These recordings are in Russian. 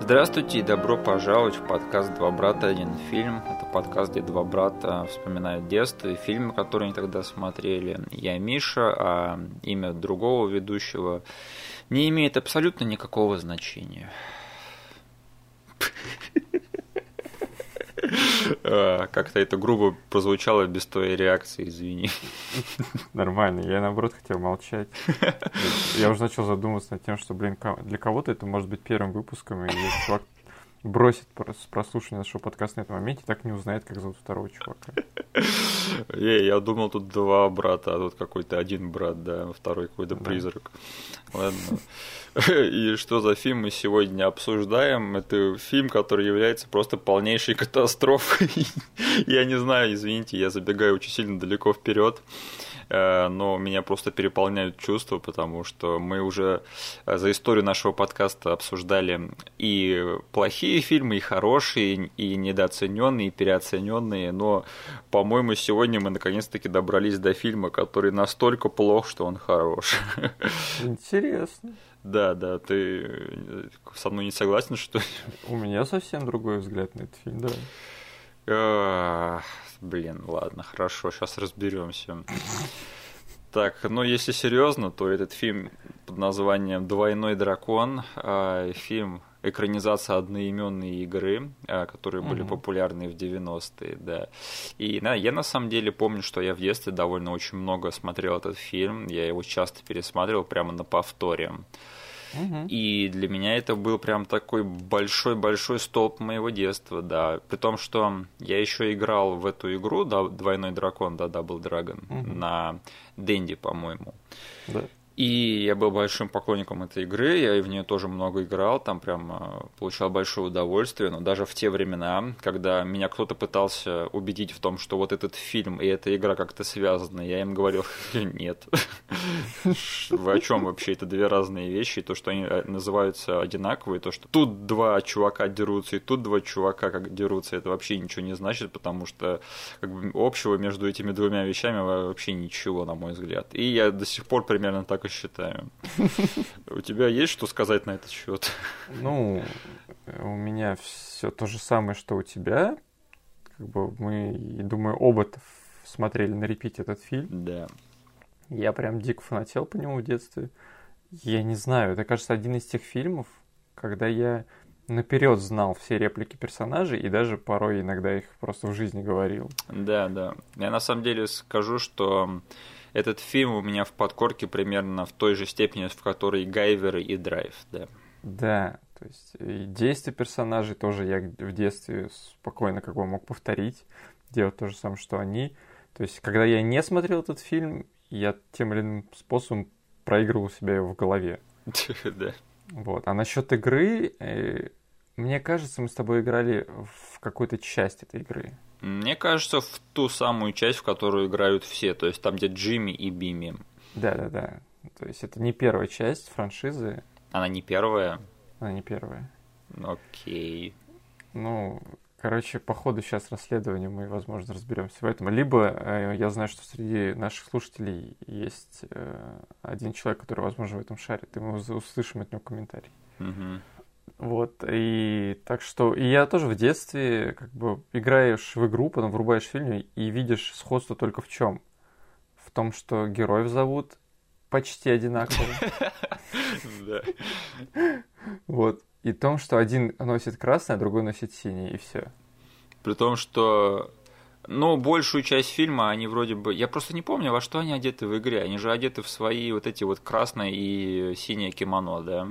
Здравствуйте и добро пожаловать в подкаст «Два брата. Один фильм». Это подкаст, где два брата вспоминают детство и фильмы, которые они тогда смотрели. Я Миша, а имя другого ведущего не имеет абсолютно никакого значения. Как-то это грубо прозвучало без твоей реакции, извини. Нормально, я наоборот хотел молчать. Я уже начал задумываться над тем, что, блин, для кого-то это может быть первым выпуском, и чувак бросит прослушивание нашего подкаста на этом моменте, так не узнает, как зовут второго чувака. Эй, я думал, тут два брата, а тут какой-то один брат, да, второй какой-то призрак. Ладно. И что за фильм мы сегодня обсуждаем? Это фильм, который является просто полнейшей катастрофой. Я не знаю, извините, я забегаю очень сильно далеко вперед. Э, но меня просто переполняют чувства, потому что мы уже э, за историю нашего подкаста обсуждали и плохие фильмы, и хорошие, и недооцененные, и переоцененные, но, по-моему, сегодня мы наконец-таки добрались до фильма, который настолько плох, что он хорош. Интересно. Да, да, ты э, со мной не согласен, что... У меня совсем другой взгляд на этот фильм, да. Блин, ладно, хорошо, сейчас разберемся. Так, ну если серьезно, то этот фильм под названием «Двойной дракон», э, фильм экранизация одноименной игры, э, которые были угу. популярны в 90-е, да. И да, я на самом деле помню, что я в детстве довольно очень много смотрел этот фильм, я его часто пересматривал прямо на повторе. И для меня это был прям такой большой-большой столб моего детства, да. При том, что я еще играл в эту игру, да, Двойной дракон, да, Double Dragon, угу. на Дэнди, по-моему. Да. И я был большим поклонником этой игры, я в нее тоже много играл, там прям а, получал большое удовольствие, но даже в те времена, когда меня кто-то пытался убедить в том, что вот этот фильм и эта игра как-то связаны, я им говорил, нет, вы о чем вообще, это две разные вещи, то, что они э, называются одинаковые, то, что тут два чувака дерутся, и тут два чувака как дерутся, это вообще ничего не значит, потому что как бы, общего между этими двумя вещами вообще ничего, на мой взгляд. И я до сих пор примерно так и считаю. У тебя есть что сказать на этот счет? Ну, у меня все то же самое, что у тебя. Как бы мы, думаю, оба смотрели на репите этот фильм. Да. Я прям дико фанател по нему в детстве. Я не знаю, это, кажется, один из тех фильмов, когда я наперед знал все реплики персонажей и даже порой иногда их просто в жизни говорил. Да, да. Я на самом деле скажу, что этот фильм у меня в подкорке примерно в той же степени, в которой Гайвер и Драйв, да. Да, то есть и действия персонажей тоже я в детстве спокойно как бы мог повторить, делать то же самое, что они. То есть, когда я не смотрел этот фильм, я тем или иным способом проигрывал себя в голове. Да. Вот. А насчет игры, э, мне кажется, мы с тобой играли в какую-то часть этой игры. Мне кажется, в ту самую часть, в которую играют все, то есть там, где Джимми и Бими. Да-да-да. То есть это не первая часть франшизы. Она не первая? Она не первая. Окей. Ну, короче, по ходу сейчас расследования мы, возможно, разберемся в этом. Либо э, я знаю, что среди наших слушателей есть э, один человек, который, возможно, в этом шарит, и мы услышим от него комментарий. Угу. Вот, и так что, и я тоже в детстве, как бы, играешь в игру, потом врубаешь фильм и видишь сходство только в чем? В том, что героев зовут почти одинаково. Вот. И в том, что один носит красный, а другой носит синий, и все. При том, что но большую часть фильма они вроде бы... Я просто не помню, во что они одеты в игре. Они же одеты в свои вот эти вот красное и синее кимоно, да?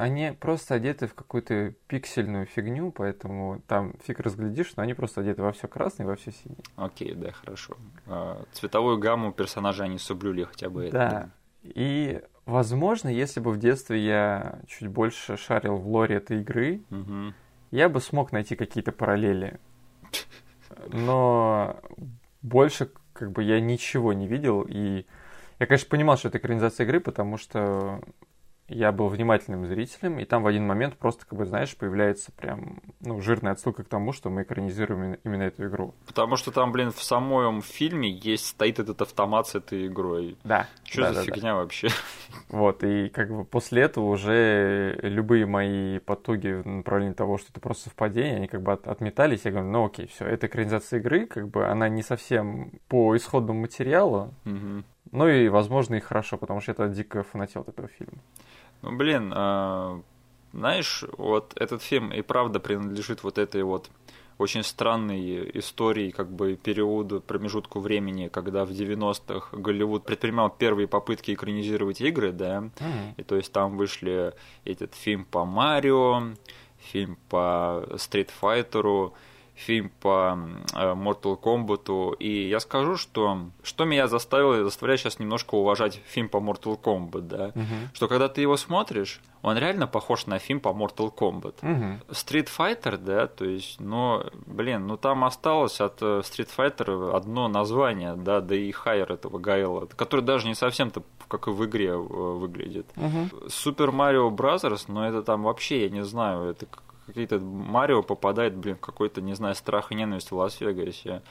Они просто одеты в какую-то пиксельную фигню, поэтому там фиг разглядишь, но они просто одеты во все красное и во все синее. Окей, да, хорошо. А, цветовую гамму персонажей они соблюли хотя бы. Да. Это. И, возможно, если бы в детстве я чуть больше шарил в лоре этой игры, угу. я бы смог найти какие-то параллели но больше как бы я ничего не видел, и я, конечно, понимал, что это экранизация игры, потому что я был внимательным зрителем, и там в один момент просто, как бы, знаешь, появляется прям, ну, жирная отсылка к тому, что мы экранизируем именно эту игру. Потому что там, блин, в самом фильме есть, стоит этот автомат с этой игрой. Да. Что да, за да, фигня да. вообще? Вот, и как бы после этого уже любые мои потуги в направлении того, что это просто совпадение, они как бы от, отметались. Я говорю, ну окей, все, это экранизация игры, как бы она не совсем по исходному материалу, Мгм. ну и, возможно, и хорошо, потому что я дико фанател от этого фильма. Ну, блин, а, знаешь, вот этот фильм и правда принадлежит вот этой вот очень странной истории, как бы периоду, промежутку времени, когда в 90-х Голливуд предпринимал первые попытки экранизировать игры, да, и то есть там вышли этот фильм по Марио, фильм по Fighter, фильм по э, Mortal Kombat, и я скажу, что что меня заставило, заставляет сейчас немножко уважать фильм по Mortal Kombat, да, Мгм. что когда ты его смотришь, он реально похож на фильм по Mortal Kombat. Мгм. Street Fighter, да, то есть, но, блин, ну там осталось от э, Street Fighter одно название, да, да и hair этого Гайла, который даже не совсем-то как и в игре э, выглядит. Мгм. Super Mario Brothers, но это там вообще, я не знаю, это какие-то Марио попадает, блин, в какой-то, не знаю, страх и ненависть в Лас-Вегасе.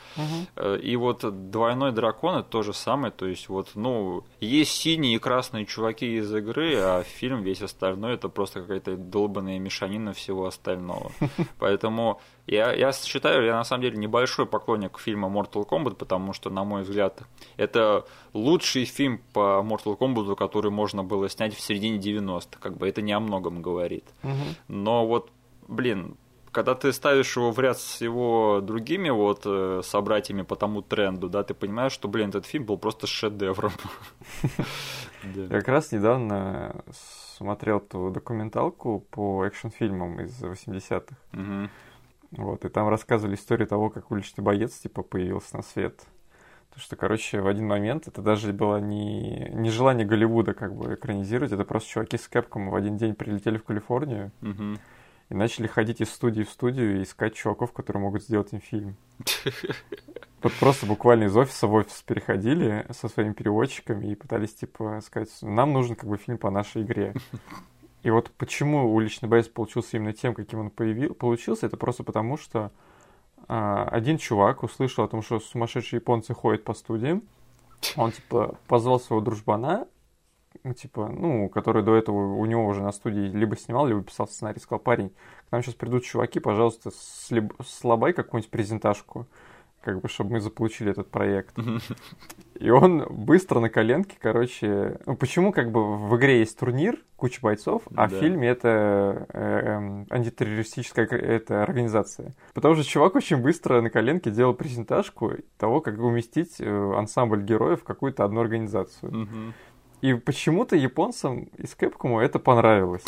Э, И вот двойной дракон это то же самое, то есть вот, ну, есть синие и красные чуваки из игры, а фильм весь остальной это просто какая-то долбанная мешанина всего остального. Поэтому я, я считаю, я на самом деле небольшой поклонник фильма Mortal Kombat, потому что, на мой взгляд, это лучший фильм по Mortal Kombat, который можно было снять в середине 90-х, как бы это не о многом говорит. Мгм. Но вот, блин, когда ты ставишь его в ряд с его другими вот э, собратьями по тому тренду, да, ты понимаешь, что, блин, этот фильм был просто шедевром. Я как раз недавно смотрел ту документалку по экшн-фильмам из 80-х. Мгм. Вот, и там рассказывали историю того, как уличный боец, типа, появился на свет. То, что, короче, в один момент это даже было не, не желание Голливуда как бы экранизировать, это просто чуваки с Capcom в один день прилетели в Калифорнию Мгм. И начали ходить из студии в студию и искать чуваков, которые могут сделать им фильм. Вот просто буквально из офиса в офис переходили со своими переводчиками и пытались, типа, сказать, нам нужен как бы фильм по нашей игре. И вот почему уличный боец получился именно тем, каким он появил, получился, это просто потому, что а, один чувак услышал о том, что сумасшедшие японцы ходят по студиям. Он, типа, позвал своего дружбана, типа, ну, который до этого у него уже на студии либо снимал, либо писал сценарий, сказал, парень, к нам сейчас придут чуваки, пожалуйста, слеб- слабай какую-нибудь презентажку, как бы, чтобы мы заполучили этот проект. И он быстро на коленке, короче... Ну, почему как бы в игре есть турнир, куча бойцов, а в Да. фильме это э, эм, антитеррористическая это организация? Потому что чувак очень быстро на коленке делал презентажку того, как уместить э, ансамбль героев в какую-то одну организацию. Мгм. И почему-то японцам из Capcom это понравилось.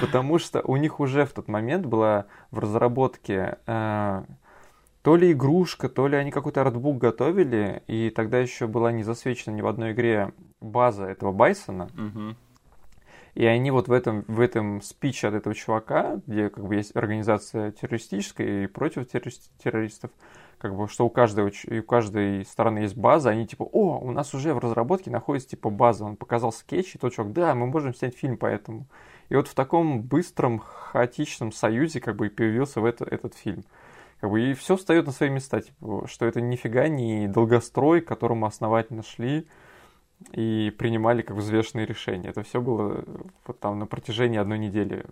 Потому что у них уже в тот момент была в разработке э, то ли игрушка, то ли они какой-то артбук готовили, и тогда еще была не засвечена ни в одной игре база этого Байсона. Мгм. И они вот в этом, в этом спиче от этого чувака, где как бы есть организация террористическая и против террорист- террористов, как бы, что у и у каждой стороны есть база, они типа, о, у нас уже в разработке находится типа база. Он показал скетч, и тот чувак, да, мы можем снять фильм по этому. И вот в таком быстром, хаотичном союзе как бы и появился в это, этот фильм. Как бы, и все встает на свои места, типа, что это нифига не долгострой, которому основательно шли и принимали как взвешенные решения. Это все было вот там на протяжении одной недели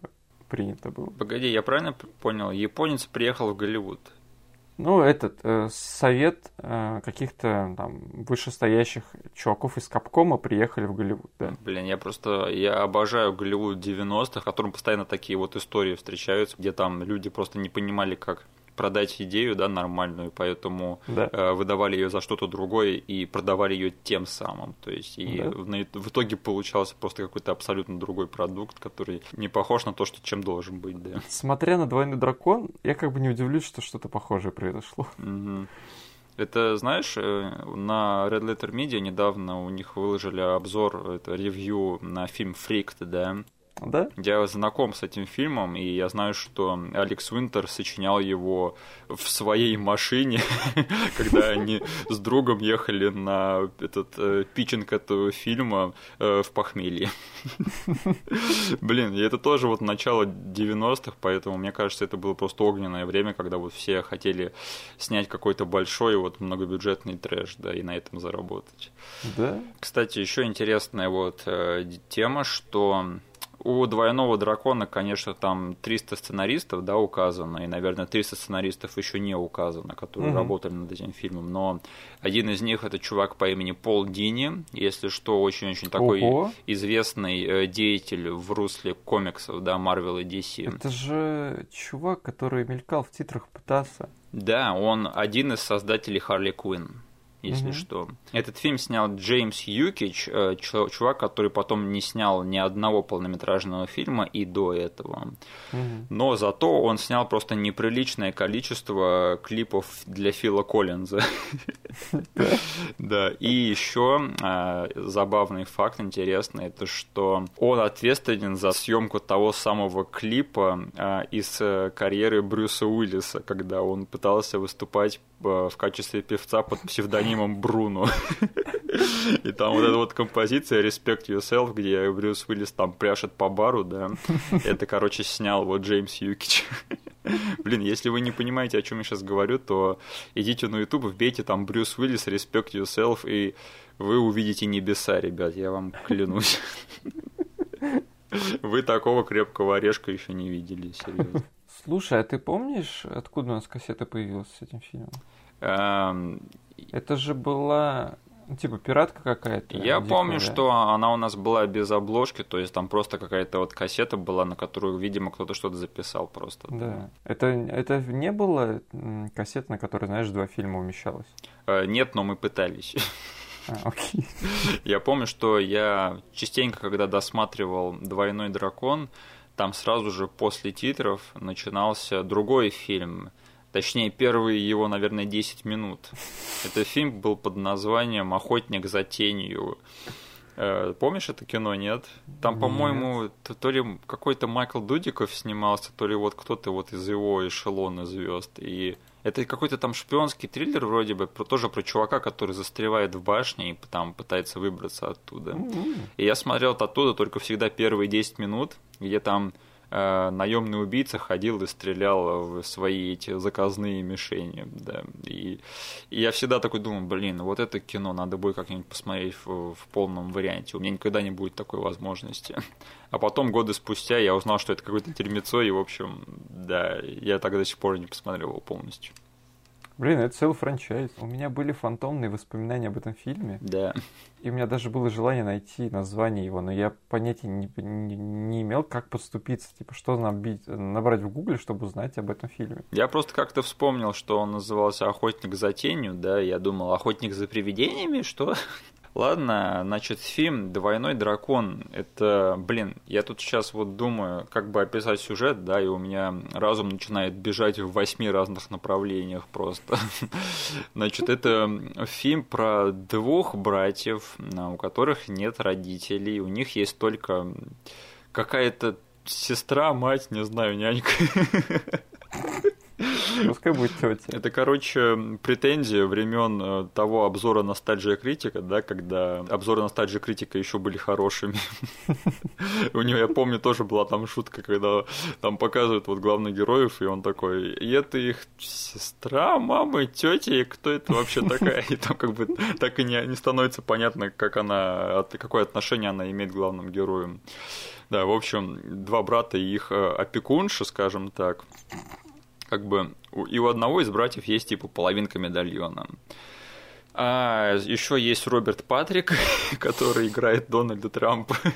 принято было. Погоди, я правильно понял? Японец приехал в Голливуд. Ну, этот э, совет э, каких-то там вышестоящих чуваков из Капкома приехали в Голливуд, да. Блин, я просто, я обожаю Голливуд 90-х, в котором постоянно такие вот истории встречаются, где там люди просто не понимали, как продать идею, да, нормальную, поэтому Да. э, выдавали ее за что-то другое и продавали ее тем самым. То есть и Да. в, на- в итоге получался просто какой-то абсолютно другой продукт, который не похож на то, что чем должен быть, да. Смотря на «Двойной дракон», я как бы не удивлюсь, что что-то похожее произошло. Мгм. Это, знаешь, э, на Red Letter Media недавно у них выложили обзор, это ревью на фильм Фрикт, да. Да? Я знаком с этим фильмом, и я знаю, что Алекс Уинтер сочинял его в своей машине, когда они с другом ехали на этот э, питчинг этого фильма э, в похмелье. Блин, и это тоже вот начало 90-х, поэтому мне кажется, это было просто огненное время, когда вот все хотели снять какой-то большой вот многобюджетный трэш, да, и на этом заработать. Да. Кстати, еще интересная вот э, тема, что у «Двойного дракона», конечно, там 300 сценаристов, да, указано, и, наверное, 300 сценаристов еще не указано, которые угу. работали над этим фильмом, но один из них это чувак по имени Пол Дини, если что, очень-очень такой Ого. известный э, деятель в русле комиксов, да, Marvel и DC. Это же чувак, который мелькал в титрах Птаса. Да, он один из создателей Харли Квинн если mm-hmm. что. Этот фильм снял Джеймс Юкич, э, чувак, который потом не снял ни одного полнометражного фильма и до этого. Mm-hmm. Но зато он снял просто неприличное количество клипов для Фила Коллинза. Да, и еще э, забавный факт интересный, это что он ответственен за съемку того самого клипа э, из карьеры Брюса Уиллиса, когда он пытался выступать в качестве певца под псевдонимом Бруно. И там вот эта вот композиция Respect Yourself, где Брюс Уиллис там пряшет по бару, да, это, короче, снял вот Джеймс Юкич. Блин, если вы не понимаете, о чем я сейчас говорю, то идите на YouTube, вбейте там Брюс Уиллис, Respect Yourself, и вы увидите небеса, ребят, я вам клянусь. Вы такого крепкого орешка еще не видели, серьезно. Слушай, а ты помнишь, откуда у нас кассета появилась с этим фильмом? Эм... Это же была типа пиратка какая-то. Я диковая. помню, что она у нас была без обложки, то есть там просто какая-то вот кассета была, на которую, видимо, кто-то что-то записал просто. Да. Это, это не было кассета, на которой, знаешь, два фильма умещалось? Э, нет, но мы пытались. А, окей. Я помню, что я частенько, когда досматривал «Двойной дракон», там сразу же после титров начинался другой фильм. Точнее, первые его, наверное, 10 минут. Этот фильм был под названием «Охотник за тенью». Э, помнишь это кино, нет? Там, по-моему, то, то ли какой-то Майкл Дудиков снимался, то ли вот кто-то вот из его эшелона звезд. И это какой-то там шпионский триллер вроде бы, про, тоже про чувака, который застревает в башне и там пытается выбраться оттуда. Mm-hmm. И я смотрел оттуда только всегда первые 10 минут, где там э, наемный убийца ходил и стрелял в свои эти заказные мишени. Да. И, и я всегда такой думаю, блин, вот это кино надо будет как-нибудь посмотреть в, в полном варианте. У меня никогда не будет такой возможности. А потом, годы спустя, я узнал, что это какое-то термицо, и, в общем, да, я тогда до сих пор не посмотрел его полностью. Блин, это целый франчайз. У меня были фантомные воспоминания об этом фильме. Да. И у меня даже было желание найти название его, но я понятия не, не, не имел, как подступиться. Типа, что набить, набрать в гугле, чтобы узнать об этом фильме. Я просто как-то вспомнил, что он назывался «Охотник за тенью», да, я думал, «Охотник за привидениями», что? Ладно, значит, фильм «Двойной дракон». Это, блин, я тут сейчас вот думаю, как бы описать сюжет, да, и у меня разум начинает бежать в восьми разных направлениях просто. Значит, это фильм про двух братьев, у которых нет родителей, у них есть только какая-то сестра, мать, не знаю, нянька. Пускай будет тетя. Это, короче, претензия времен э, того обзора ностальжия критика, да, когда обзоры ностальжия критика еще были хорошими. У него, я помню, тоже была там шутка, когда там показывают вот главных героев, и он такой, и это их сестра, мама, тетя, и кто это вообще такая? И там как бы так и не, не становится понятно, как она, какое отношение она имеет к главным героям. Да, в общем, два брата и их э, опекунша, скажем так, как бы и у одного из братьев есть типа половинка медальона. А еще есть Роберт Патрик, который играет Дональда Трампа.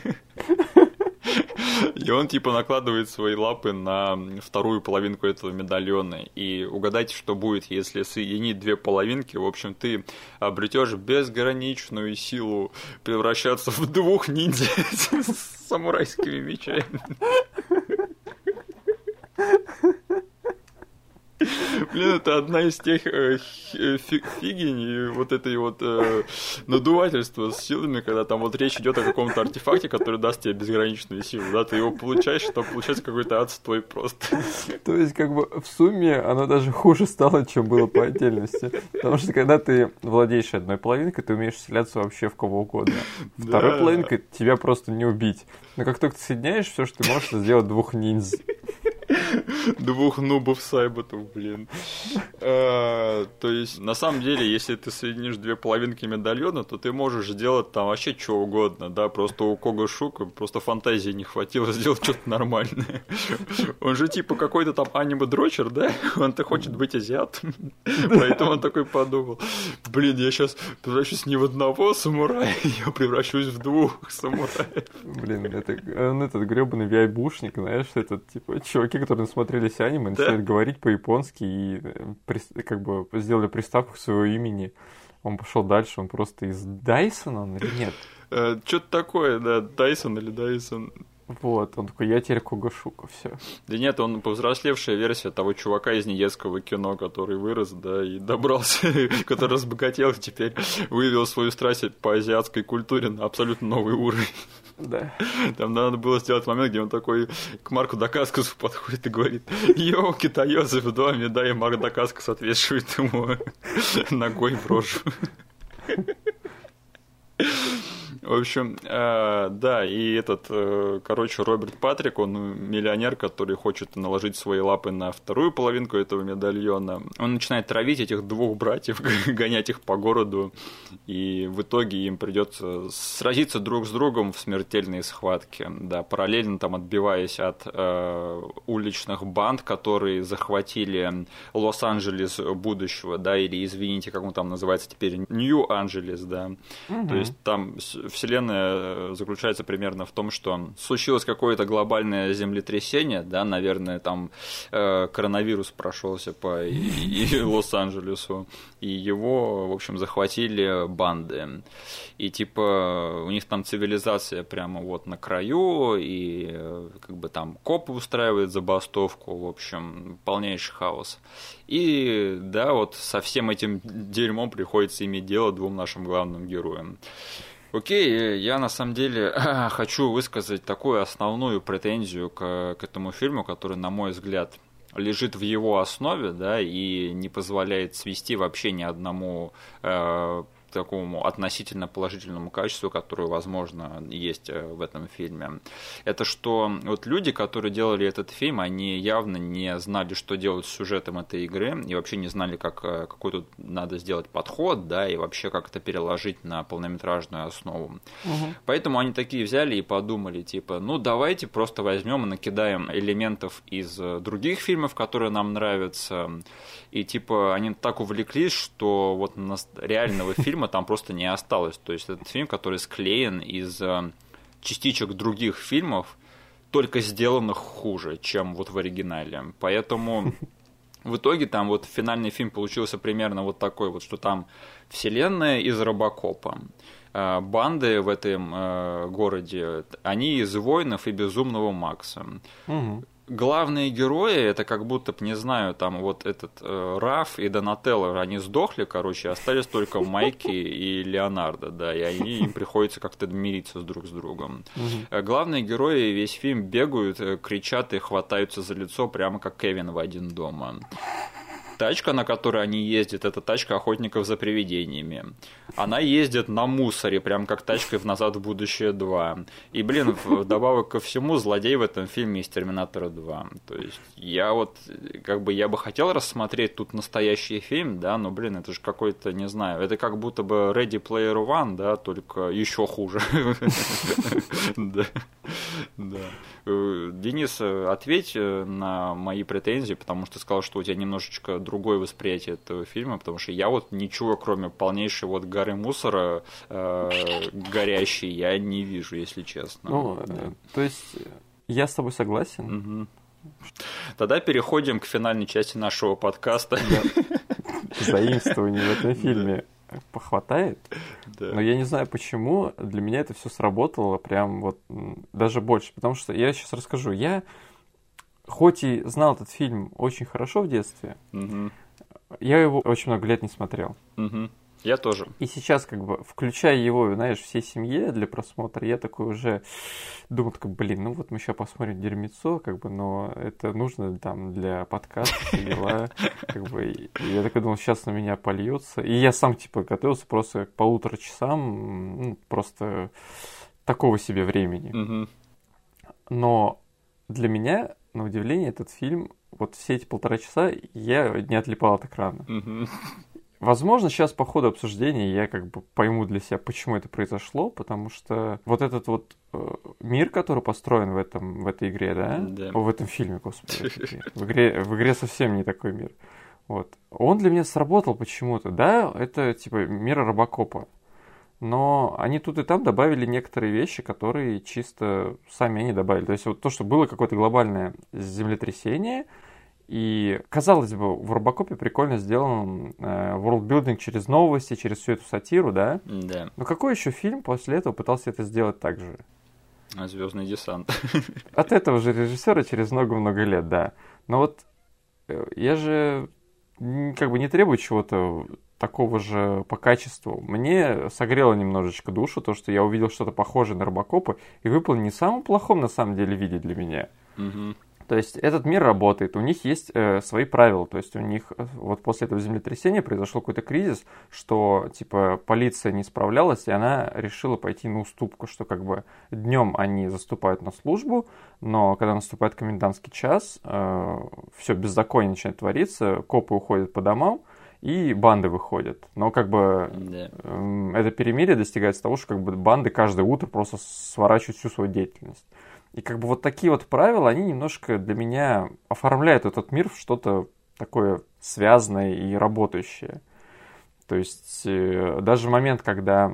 И он типа накладывает свои лапы на вторую половинку этого медальона. И угадайте, что будет, если соединить две половинки. В общем, ты обретешь безграничную силу превращаться в двух ниндзя с самурайскими мечами. Блин, это одна из тех э, э фигень и вот этой вот э, надувательства с силами, когда там вот речь идет о каком-то артефакте, который даст тебе безграничную силу, да, ты его получаешь, там получается какой-то отстой просто. То есть, как бы в сумме оно даже хуже стало, чем было по отдельности. Потому что когда ты владеешь одной половинкой, ты умеешь вселяться вообще в кого угодно. Второй да. половинкой тебя просто не убить. Но как только ты соединяешь все, что ты можешь, сделать двух ниндзя. Двух нубов сайботов, блин. А, то есть, на самом деле, если ты соединишь две половинки медальона, то ты можешь сделать там вообще что угодно, да, просто у Кога Шука просто фантазии не хватило сделать что-то нормальное. Он же типа какой-то там аниме-дрочер, да? Он-то хочет быть азиатом. Поэтому он такой подумал, блин, я сейчас превращусь не в одного самурая, я превращусь в двух самураев. Блин, это, он этот гребаный виайбушник, знаешь, этот типа чуваки, которые насмотрелись аниме, да. начинают говорить по-японски и э, как бы сделали приставку к своего имени. Он пошел дальше, он просто из Дайсона он или нет? Э, Что-то такое, да, Дайсон или Дайсон. Вот, он такой, я теперь Кугашука, все. Да нет, он повзрослевшая версия того чувака из недетского кино, который вырос, да, и добрался, который разбогател, теперь вывел свою страсть по азиатской культуре на абсолютно новый уровень. Да. Там надо было сделать момент, где он такой к Марку Дакаскасу подходит и говорит, йоу, китаёзы в доме, да, и Марк Дакаскас отвешивает ему ногой в рожу. В общем, э, да, и этот, э, короче, Роберт Патрик, он миллионер, который хочет наложить свои лапы на вторую половинку этого медальона. Он начинает травить этих двух братьев, гонять их по городу, и в итоге им придется сразиться друг с другом в смертельной схватке. Да, параллельно там отбиваясь от э, уличных банд, которые захватили Лос-Анджелес будущего, да, или, извините, как он там называется теперь, Нью-Анджелес, да. Угу. То есть там Вселенная э, заключается примерно в том, что случилось какое-то глобальное землетрясение, да, наверное, там э, коронавирус прошелся по Лос-Анджелесу, и его, в общем, захватили банды. И типа у них там цивилизация прямо вот на краю, и э, как бы там копы устраивают забастовку, в общем, полнейший хаос. И да, вот со всем этим дерьмом приходится иметь дело двум нашим главным героям. Окей, я на самом деле хочу высказать такую основную претензию к, к этому фильму, который, на мой взгляд, лежит в его основе, да, и не позволяет свести вообще ни одному э, такому относительно положительному качеству, которое, возможно, есть э, в этом фильме. Это что вот люди, которые делали этот фильм, они явно не знали, что делать с сюжетом этой игры, и вообще не знали, как, э, какой тут надо сделать подход, да, и вообще как это переложить на полнометражную основу. Угу. Поэтому они такие взяли и подумали, типа, ну давайте просто возьмем и накидаем элементов из э, других фильмов, которые нам нравятся, и типа они так увлеклись, что вот реального фильма там просто не осталось. То есть этот фильм, который склеен из э, частичек других фильмов, только сделанных хуже, чем вот в оригинале. Поэтому в итоге там вот финальный фильм получился примерно вот такой вот, что там вселенная из Робокопа. Э, банды в этом э, городе, они из воинов и безумного Макса. Угу главные герои, это как будто, не знаю, там вот этот э, Раф и Донателло, они сдохли, короче, остались только Майки и Леонардо, да, и они, им приходится как-то мириться друг с другом. Угу. Главные герои весь фильм бегают, э, кричат и хватаются за лицо, прямо как Кевин в один дома тачка, на которой они ездят, это тачка охотников за привидениями. Она ездит на мусоре, прям как тачкой в «Назад в будущее 2». И, блин, вдобавок ко всему, злодей в этом фильме из «Терминатора 2». То есть я вот, как бы, я бы хотел рассмотреть тут настоящий фильм, да, но, блин, это же какой-то, не знаю, это как будто бы Ready Player One, да, только еще хуже. Да. Э, Денис, ответь э, на мои претензии, потому что сказал, что у тебя немножечко другое восприятие этого фильма, потому что я вот ничего, кроме полнейшей вот горы мусора э, горящей, я не вижу, если честно. Ну, да. то есть я с тобой согласен. Угу. Тогда переходим к финальной части нашего подкаста. Заимствование в этом фильме похватает. Да. Но я не знаю почему, для меня это все сработало прям вот даже больше. Потому что я сейчас расскажу. Я хоть и знал этот фильм очень хорошо в детстве, угу. я его очень много лет не смотрел. Угу. Я тоже. И сейчас, как бы, включая его, знаешь, всей семье для просмотра, я такой уже думаю, такой, блин, ну вот мы сейчас посмотрим дерьмецо, как бы, но это нужно там для подкаста, дела, как бы. И я такой думал, сейчас на меня польется. И я сам, типа, готовился просто к полутора часам, ну, просто такого себе времени. Но для меня, на удивление, этот фильм, вот все эти полтора часа я не отлипал от экрана. Возможно, сейчас по ходу обсуждения я как бы пойму для себя, почему это произошло, потому что вот этот вот э, мир, который построен в этом в этой игре, да, Да. О, в этом фильме, господи, в игре. в игре в игре совсем не такой мир. Вот, он для меня сработал почему-то, да, это типа мир Робокопа, но они тут и там добавили некоторые вещи, которые чисто сами они добавили. То есть вот то, что было какое-то глобальное землетрясение, и, казалось бы, в Робокопе прикольно сделан э, worldbuilding через новости, через всю эту сатиру, да? Да. Но какой еще фильм после этого пытался это сделать так же? Звездный десант. От этого же режиссера через много-много лет, да. Но вот э, я же как бы не требую чего-то такого же по качеству. Мне согрело немножечко душу то, что я увидел что-то похожее на Робокопа и выполнил не в самом плохом на самом деле виде для меня. Мгм. То есть этот мир работает, у них есть э, свои правила, то есть у них э, вот после этого землетрясения произошел какой-то кризис, что типа полиция не справлялась, и она решила пойти на уступку, что как бы днем они заступают на службу, но когда наступает комендантский час, все беззаконие начинает твориться, копы уходят по домам, и банды выходят. Но как бы Да. Эм, это перемирие достигается того, что как бы банды каждое утро просто сворачивают всю свою деятельность. И как бы вот такие вот правила, они немножко для меня оформляют этот мир в что-то такое связанное и работающее. То есть э, даже момент, когда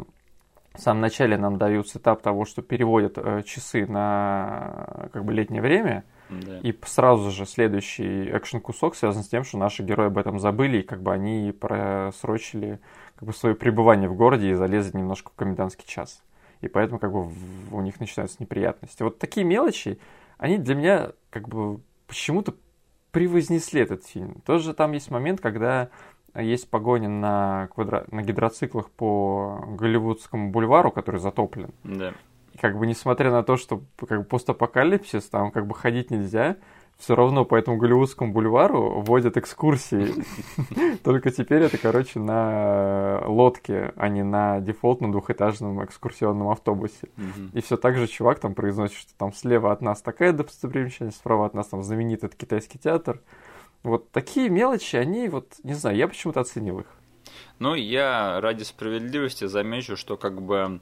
в самом начале нам дают этап того, что переводят э, часы на как бы летнее время, Да. и сразу же следующий экшен-кусок связан с тем, что наши герои об этом забыли, и как бы они просрочили как бы свое пребывание в городе и залезли немножко в комендантский час. И поэтому как бы у них начинаются неприятности. Вот такие мелочи, они для меня как бы почему-то превознесли этот фильм. Тоже там есть момент, когда есть погоня на, квадро... на гидроциклах по Голливудскому бульвару, который затоплен. Да. И как бы несмотря на то, что как бы постапокалипсис, там как бы ходить нельзя, все равно по этому Голливудскому бульвару водят экскурсии. Только теперь это, короче, на лодке, а не на дефолтном двухэтажном экскурсионном автобусе. И все так же чувак там произносит, что там слева от нас такая достопримечательность, справа от нас там знаменитый китайский театр. Вот такие мелочи, они вот, не знаю, я почему-то оценил их. Ну, я ради справедливости замечу, что как бы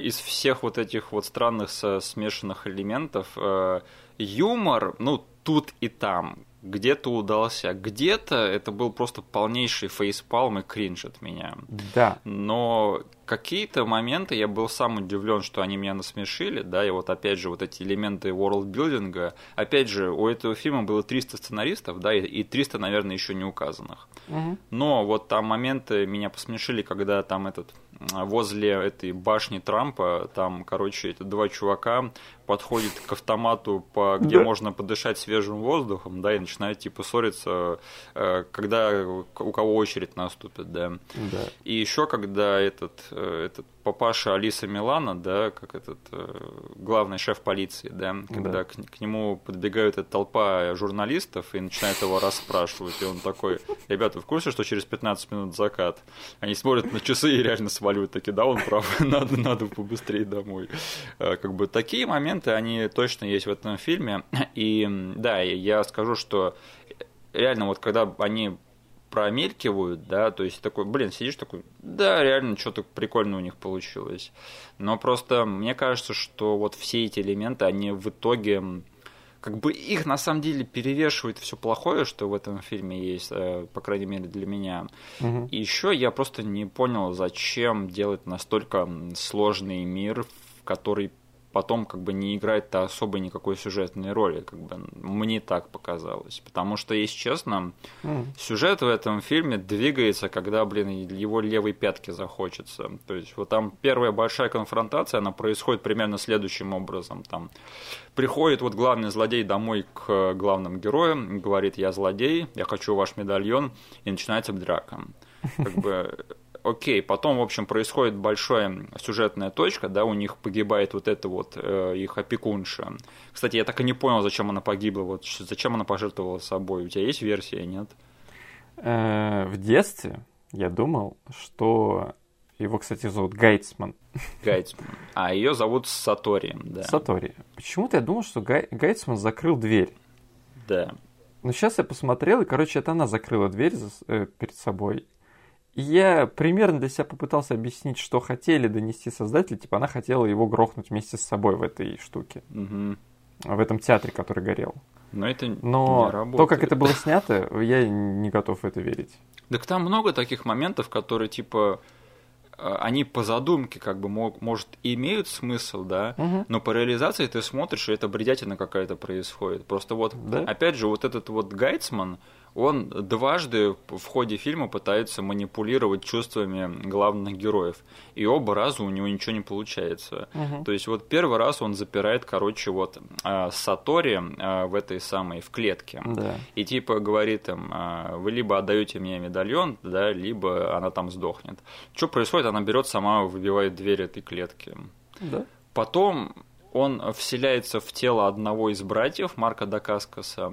из всех вот этих вот странных смешанных элементов э, юмор, ну, тут и там, где-то удался, где-то это был просто полнейший фейспалм и кринж от меня. Да, Но какие-то моменты я был сам удивлен, что они меня насмешили, да, и вот опять же вот эти элементы ворлдбилдинга, опять же, у этого фильма было 300 сценаристов, да, и- и 300, наверное, еще не указанных. Мгм. Но вот там моменты меня посмешили, когда там этот возле этой башни Трампа, там, короче, эти два чувака подходят к автомату, по, где Да. можно подышать свежим воздухом, да, и начинают типа ссориться, э, когда у кого очередь наступит, да. да. И еще когда этот, этот папаша Алиса Милана, да, как этот э, главный шеф полиции, да, когда Да. к, к нему подбегает эта толпа журналистов и начинает его расспрашивать, и он такой, ребята, в курсе, что через 15 минут закат? Они смотрят на часы и реально сваливают, такие, да, он прав, надо, надо побыстрее домой. Э, Как бы такие моменты, они точно есть в этом фильме, и да, я скажу, что реально вот когда они промелькивают, да, то есть такой, блин, сидишь такой, да, реально что-то прикольное у них получилось. Но просто мне кажется, что вот все эти элементы, они в итоге как бы их на самом деле перевешивает все плохое, что в этом фильме есть, э, по крайней мере для меня. Мгм. И еще я просто не понял, зачем делать настолько сложный мир, в который потом как бы не играет-то особо никакой сюжетной роли, как бы мне так показалось. Потому что, если честно, mm. сюжет в этом фильме двигается, когда, блин, его левой пятки захочется. То есть вот там первая большая конфронтация, она происходит примерно следующим образом. Там приходит вот главный злодей домой к главным героям, говорит, я злодей, я хочу ваш медальон, и начинается драка. Как бы окей, потом, в общем, происходит большая сюжетная точка, да, у них погибает вот эта вот э, их опекунша. Кстати, я так и не понял, зачем она погибла, вот зачем она пожертвовала собой. У тебя есть версия, нет? Э, в детстве я думал, что его, кстати, зовут Гайтсман. Гайтсман. А ее зовут Сатори, да. Сатори. Почему-то я думал, что Гай... Гайтсман закрыл дверь. Да. Но сейчас я посмотрел, и, короче, это она закрыла дверь за, э, перед собой я примерно для себя попытался объяснить, что хотели донести создатели. Типа она хотела его грохнуть вместе с собой в этой штуке. Угу. В этом театре, который горел. Но это Но не работает. то, как это было снято, я не готов в это верить. Так там много таких моментов, которые типа э, они по задумке как бы мог, может имеют смысл, да, угу. но по реализации ты смотришь, и это бредятина какая-то происходит. Просто вот, да? опять же, вот этот вот Гайцман, он дважды в ходе фильма пытается манипулировать чувствами главных героев. И оба раза у него ничего не получается. Угу. То есть вот первый раз он запирает, короче, вот э, Сатори э, в этой самой, в клетке. Да. И типа говорит им, э, вы либо отдаете мне медальон, да, либо она там сдохнет. Что происходит? Она берет сама, выбивает дверь этой клетки. Да. Потом он вселяется в тело одного из братьев, Марка Дакаскаса,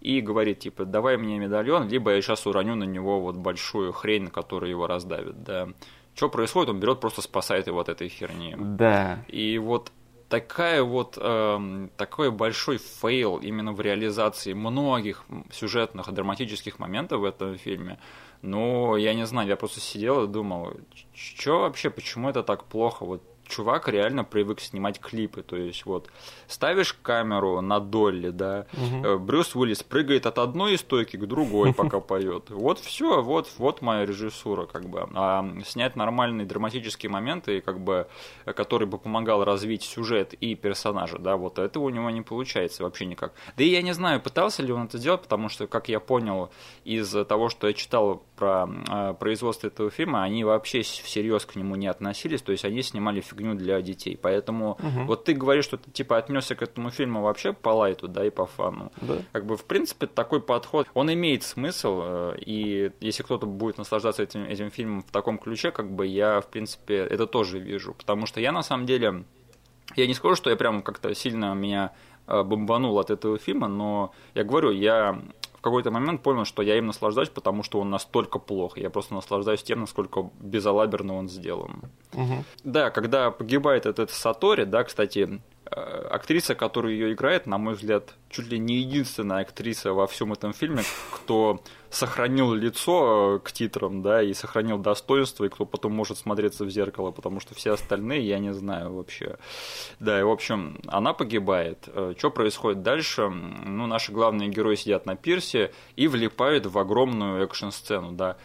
и говорит, типа, давай мне медальон, либо я сейчас уроню на него вот большую хрень, которая его раздавит, да. Что происходит? Он берет, просто спасает его от этой херни. Да. И вот такая вот э, такой большой fail именно в реализации многих сюжетных драматических моментов в этом фильме. Ну, я не знаю, я просто сидел и думал, что вообще, почему это так плохо? Вот чувак реально привык снимать клипы. То есть вот ставишь камеру на Долли, да, угу. Брюс Уиллис прыгает от одной стойки к другой, пока поет. Вот все, вот, вот моя режиссура, как бы. А снять нормальные драматические моменты, как бы, который бы помогал развить сюжет и персонажа, да, вот этого у него не получается вообще никак. Да и я не знаю, пытался ли он это сделать, потому что, как я понял из того, что я читал про э, производство этого фильма, они вообще всерьез к нему не относились, то есть они снимали фиг фигню для детей. Поэтому угу. вот ты говоришь, что ты типа отнесся к этому фильму вообще по лайту, да, и по фану. Да. Как бы, в принципе, такой подход, он имеет смысл, э, и если кто-то будет наслаждаться этим, этим фильмом в таком ключе, как бы я, в принципе, это тоже вижу. Потому что я на самом деле, я не скажу, что я прям как-то сильно меня э, бомбанул от этого фильма, но я говорю, я в какой-то момент понял, что я им наслаждаюсь, потому что он настолько плох. Я просто наслаждаюсь тем, насколько безалаберно он сделан. Угу. Да, когда погибает этот Сатори, да, кстати, актриса, которая ее играет, на мой взгляд, чуть ли не единственная актриса во всем этом фильме, кто сохранил лицо э, к титрам, да, и сохранил достоинство, и кто потом может смотреться в зеркало, потому что все остальные я не знаю вообще. Да, и в общем, она погибает. Э, что происходит дальше? Ну, наши главные герои сидят на пирсе и влипают в огромную экшн-сцену, да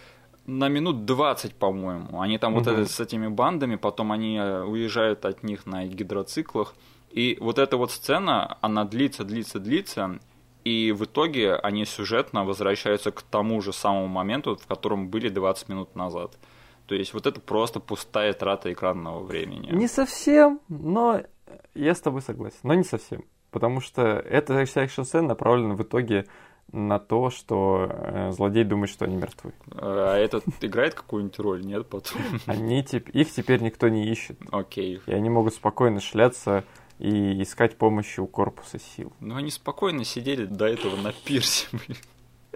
на минут 20, по-моему. Они там угу. вот это, с этими бандами, потом они уезжают от них на гидроциклах. И вот эта вот сцена, она длится, длится, длится, и в итоге они сюжетно возвращаются к тому же самому моменту, в котором были 20 минут назад. То есть вот это просто пустая трата экранного времени. Не совсем, но я с тобой согласен. Но не совсем. Потому что эта вся экшн-сцена направлена в итоге на то, что э, злодей думает, что они мертвы. А этот играет какую-нибудь роль, нет, потом? Они, их теперь никто не ищет. Окей. И они могут спокойно шляться и искать помощи у корпуса сил. Ну, они спокойно сидели до этого на пирсе, блин.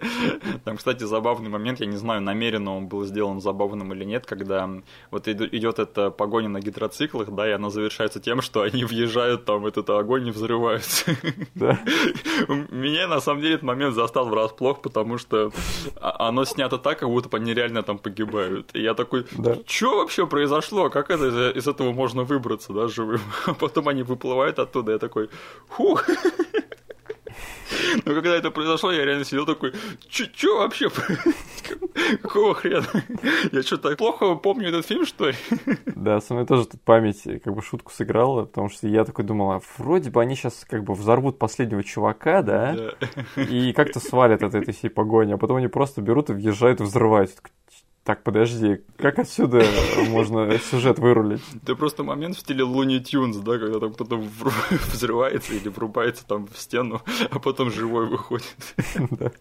Там, кстати, забавный момент, я не знаю, намеренно он был сделан забавным или нет, когда вот идет эта погоня на гидроциклах, да, и она завершается тем, что они въезжают там этот огонь и взрываются. Да. Меня, на самом деле, этот момент застал врасплох, потому что а, оно снято так, как будто они реально там погибают. И я такой, да. что вообще произошло? Как это, из этого можно выбраться, да, живым? А потом они выплывают оттуда, я такой, фух. Но когда это произошло, я реально сидел такой, чё, вообще? Какого хрена? Я что-то плохо помню этот фильм, что ли? Да, со мной тоже тут память как бы шутку сыграла, потому что я такой думал, а вроде бы они сейчас как бы взорвут последнего чувака, да, да. и как-то свалят от этой всей погони, а потом они просто берут и въезжают и взрывают. Так, подожди, как отсюда можно сюжет вырулить? Это просто момент в стиле Looney Tunes, да, когда там кто-то взрывается или врубается там в стену, а потом живой выходит. Да.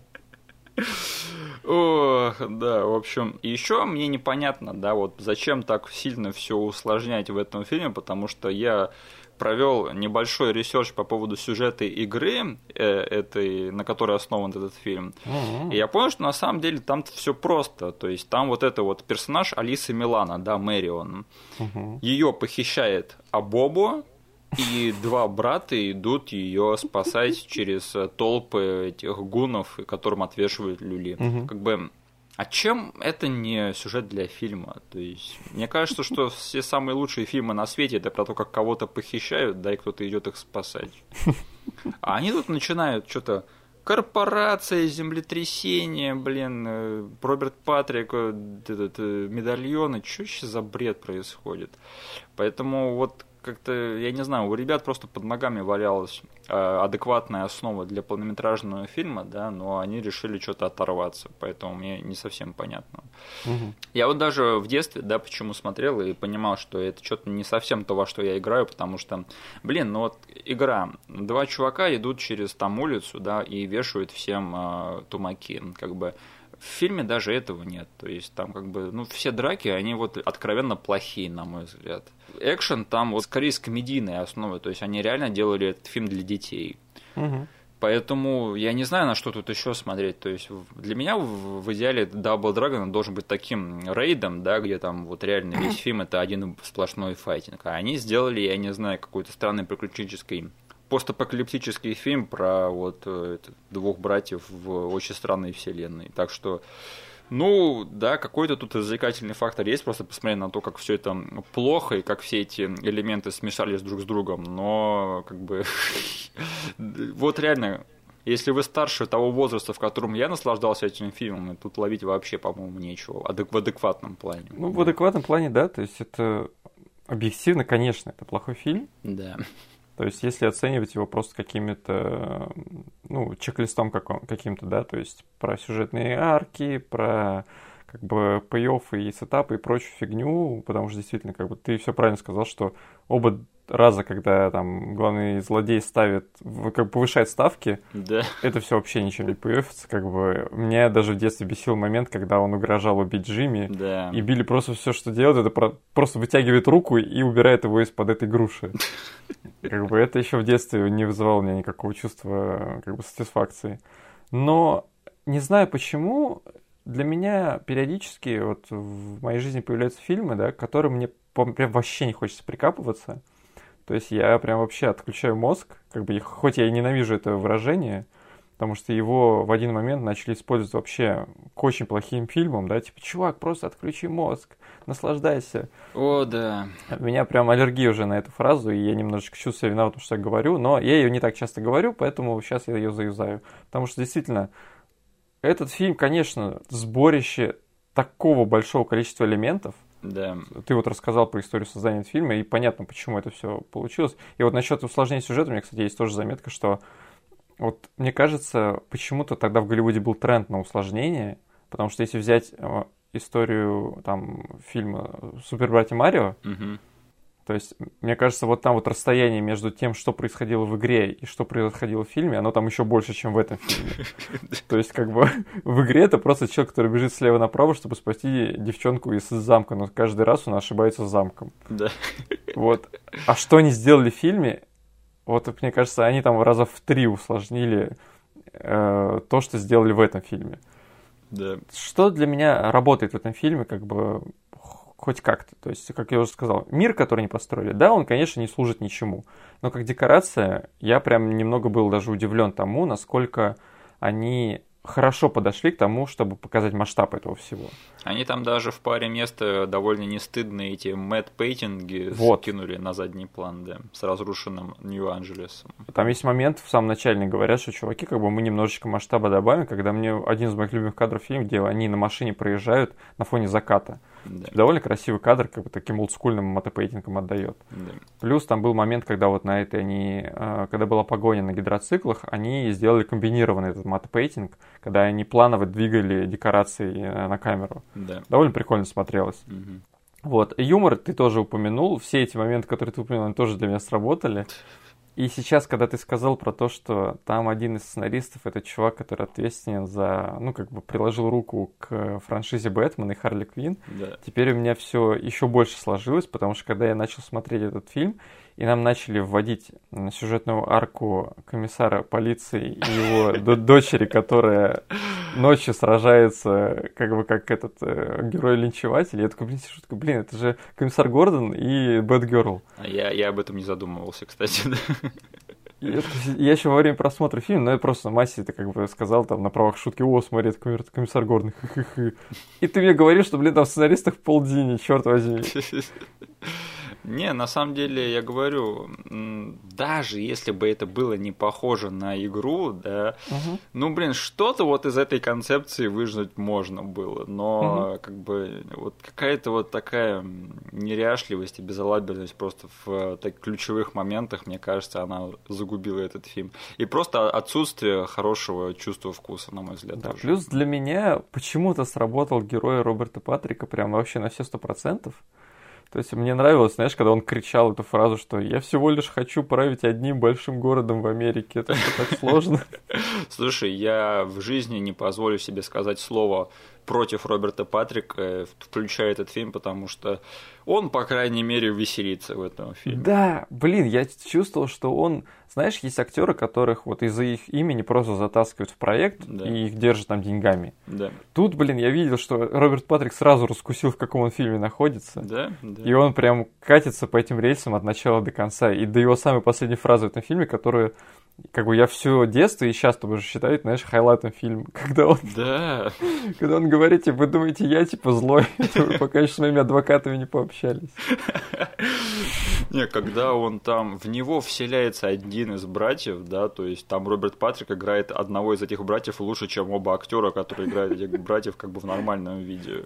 Ох, да, в общем, еще мне непонятно, да, вот зачем так сильно все усложнять в этом фильме, потому что я провел небольшой research по поводу сюжета игры, э, этой, на которой основан этот фильм. Mm-hmm. И я понял, что на самом деле там все просто. То есть там вот это вот персонаж Алиссы Милано, да, Мэрион. Mm-hmm. Ее похищает Абобо, и два брата идут ее спасать через толпы этих гунов, которым отвешивают люли. Угу. Как бы а чем это не сюжет для фильма? То есть, мне кажется, что все самые лучшие фильмы на свете это про то, как кого-то похищают, да, и кто-то идет их спасать. А они тут начинают что-то корпорация, землетрясение, блин, э, Роберт Патрик, э, этот, э, медальоны, что сейчас за бред происходит? Поэтому вот как-то, я не знаю, у ребят просто под ногами валялась э, адекватная основа для полнометражного фильма, да, но они решили что-то оторваться, поэтому мне не совсем понятно. Угу. Я вот даже в детстве, да, почему смотрел и понимал, что это что-то не совсем то, во что я играю, потому что, блин, ну вот игра, два чувака идут через там улицу, да, и вешают всем э, тумаки, как бы в фильме даже этого нет. То есть там как бы, ну, все драки, они вот откровенно плохие, на мой взгляд. Экшен там вот скорее с комедийной основой, то есть они реально делали этот фильм для детей. Угу. Поэтому я не знаю, на что тут еще смотреть. То есть для меня в, в идеале Double Dragon должен быть таким рейдом, да, где там вот реально весь фильм это один сплошной файтинг. А они сделали, я не знаю, какой-то странный приключенческий постапокалиптический фильм про вот э, двух братьев в очень странной вселенной. Так что, ну, да, какой-то тут развлекательный фактор есть, просто посмотреть на то, как все это плохо и как все эти элементы смешались друг с другом. Но, как бы, вот реально, если вы старше того возраста, в котором я наслаждался этим фильмом, тут ловить вообще, по-моему, нечего в адекватном плане. Ну, в адекватном плане, да, то есть это объективно, конечно, это плохой фильм. Да. То есть, если оценивать его просто какими-то, ну, чек-листом каким-то, да, то есть про сюжетные арки, про как бы пей и сетапы и прочую фигню, потому что действительно, как бы ты все правильно сказал, что оба раза, когда там главный злодей ставит, как повышает ставки, да. это все вообще ничего не появится. Как бы меня даже в детстве бесил момент, когда он угрожал убить Джимми, да. и Билли просто все, что делает, это про- просто вытягивает руку и убирает его из-под этой груши. Как бы это еще в детстве не вызывало у меня никакого чувства как бы сатисфакции. Но не знаю почему, для меня периодически вот в моей жизни появляются фильмы, да, к которым мне прям вообще не хочется прикапываться. То есть я прям вообще отключаю мозг, как бы, хоть я и ненавижу это выражение, потому что его в один момент начали использовать вообще к очень плохим фильмам, да, типа, чувак, просто отключи мозг, наслаждайся. О, да. У меня прям аллергия уже на эту фразу, и я немножечко чувствую себя виноватым, что я говорю, но я ее не так часто говорю, поэтому сейчас я ее заюзаю. Потому что действительно, этот фильм, конечно, сборище такого большого количества элементов, да. Ты вот рассказал про историю создания фильма, и понятно, почему это все получилось. И вот насчет усложнения сюжета, у меня, кстати, есть тоже заметка, что вот мне кажется, почему-то тогда в Голливуде был тренд на усложнение, потому что если взять э, историю там фильма Супер братья Марио, угу. То есть, мне кажется, вот там вот расстояние между тем, что происходило в игре и что происходило в фильме, оно там еще больше, чем в этом фильме. То есть, как бы, в игре это просто человек, который бежит слева направо, чтобы спасти девчонку из замка, но каждый раз он ошибается с замком. Да. Вот. А что они сделали в фильме, вот, мне кажется, они там раза в три усложнили э, то, что сделали в этом фильме. Да. Что для меня работает в этом фильме, как бы хоть как-то. То есть, как я уже сказал, мир, который они построили, да, он, конечно, не служит ничему. Но как декорация, я прям немного был даже удивлен тому, насколько они хорошо подошли к тому, чтобы показать масштаб этого всего. Они там даже в паре мест э, довольно не стыдные эти мэтт пейтинги Вот. скинули на задний план, да, с разрушенным Нью-Анджелесом. Там есть момент, в самом начале говорят, что чуваки, как бы мы немножечко масштаба добавим, когда мне один из моих любимых кадров фильм, где они на машине проезжают на фоне заката. Да, Довольно красивый кадр, как бы таким олдскульным мотопейтингом отдает. да. Плюс там был момент, когда вот на этой они, э, когда была погоня на гидроциклах, они сделали комбинированный этот мотопейтинг, когда они планово двигали декорации э, на камеру. Да. Довольно прикольно смотрелось. Мгм. Вот, юмор ты тоже упомянул, все эти моменты, которые ты упомянул, они тоже для меня сработали. И сейчас, когда ты сказал про то, что там один из сценаристов, это чувак, который ответственен за, ну, как бы приложил руку к франшизе Бэтмен и Харли Квинн, Да. теперь у меня все еще больше сложилось, потому что когда я начал смотреть этот фильм, и нам начали вводить сюжетную арку комиссара полиции и его дочери, которая ночью сражается, как бы как этот э, герой-линчеватель, я такой, блин, сижу, такой, блин, это же комиссар Гордон и Бэтгерл. А Я, я об этом не задумывался, кстати. Я, я еще во время просмотра фильма, ну, я просто Масе это как бы сказал там на правах шутки, о, смотри, это комиссар Гордон, хы-хы-хы. И ты мне говоришь, что, блин, там в сценаристах полдини, черт возьми. Не, на самом деле, я говорю, даже если бы это было не похоже на игру, да, Мгм. ну, блин, что-то вот из этой концепции выжить можно было, но как бы вот какая-то вот такая неряшливость и безалаберность просто в э, так, ключевых моментах, мне кажется, она загубила этот фильм. И просто отсутствие хорошего чувства вкуса, на мой взгляд, Да, тоже. плюс для меня почему-то сработал герой Роберта Патрика прям вообще на все сто процентов. То есть мне нравилось, знаешь, когда он кричал эту фразу, что я всего лишь хочу править одним большим городом в Америке. Это так сложно. Слушай, я в жизни не позволю себе сказать слово против Роберта Патрика, э, включая этот фильм, потому что он, по крайней мере, веселится в этом фильме. Да, блин, я чувствовал, что он... Знаешь, есть актеры, которых вот из-за их имени просто затаскивают в проект Да. и их держат там деньгами. Да, Тут, блин, я видел, что Роберт Патрик сразу раскусил, в каком он фильме находится. да, да. И он прям катится по этим рельсам от начала до конца. И до его самой последней фразы в этом фильме, которую, как бы, я все детство и сейчас тоже считаю, знаешь, хайлайтом фильма. Когда он, Да, когда он говорит, типа, вы думаете, я, типа, злой, вы пока еще с моими адвокатами не пообщались. не, когда он там, в него вселяется один из братьев, да, то есть там Роберт Патрик играет одного из этих братьев лучше, чем оба актера, которые играют этих братьев как бы в нормальном виде.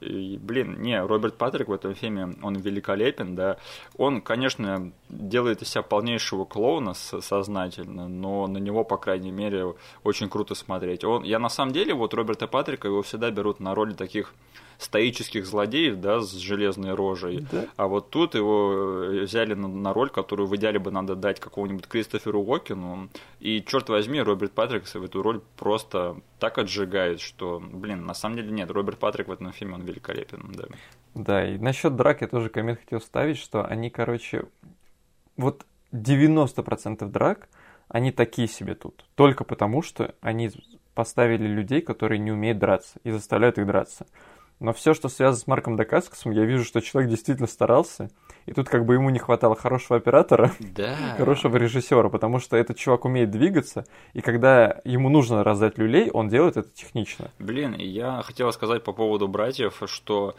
И, блин, не, Роберт Патрик в этом фильме, он великолепен, да, он, конечно, делает из себя полнейшего клоуна с- сознательно, но на него, по крайней мере, очень круто смотреть. Он, я на самом деле, вот Роберта Патрика, его всегда берут на роли таких стоических злодеев, да, с железной рожей. Да. А вот тут его э, взяли на, на роль, которую в идеале бы надо дать какому-нибудь Кристоферу Уокену. И, черт возьми, Роберт Патрик в эту роль просто так отжигает, что, блин, на самом деле нет, Роберт Патрик в этом фильме, он великолепен, да. Да, и насчет драк я тоже коммент хотел ставить, что они, короче, вот 90% драк, они такие себе тут. Только потому, что они поставили людей, которые не умеют драться, и заставляют их драться. Но все, что связано с Марком Дакаскасом, я вижу, что человек действительно старался, и тут как бы ему не хватало хорошего оператора, Да. хорошего режиссера, потому что этот чувак умеет двигаться, и когда ему нужно раздать люлей, он делает это технично. Блин, я хотел сказать по поводу братьев, что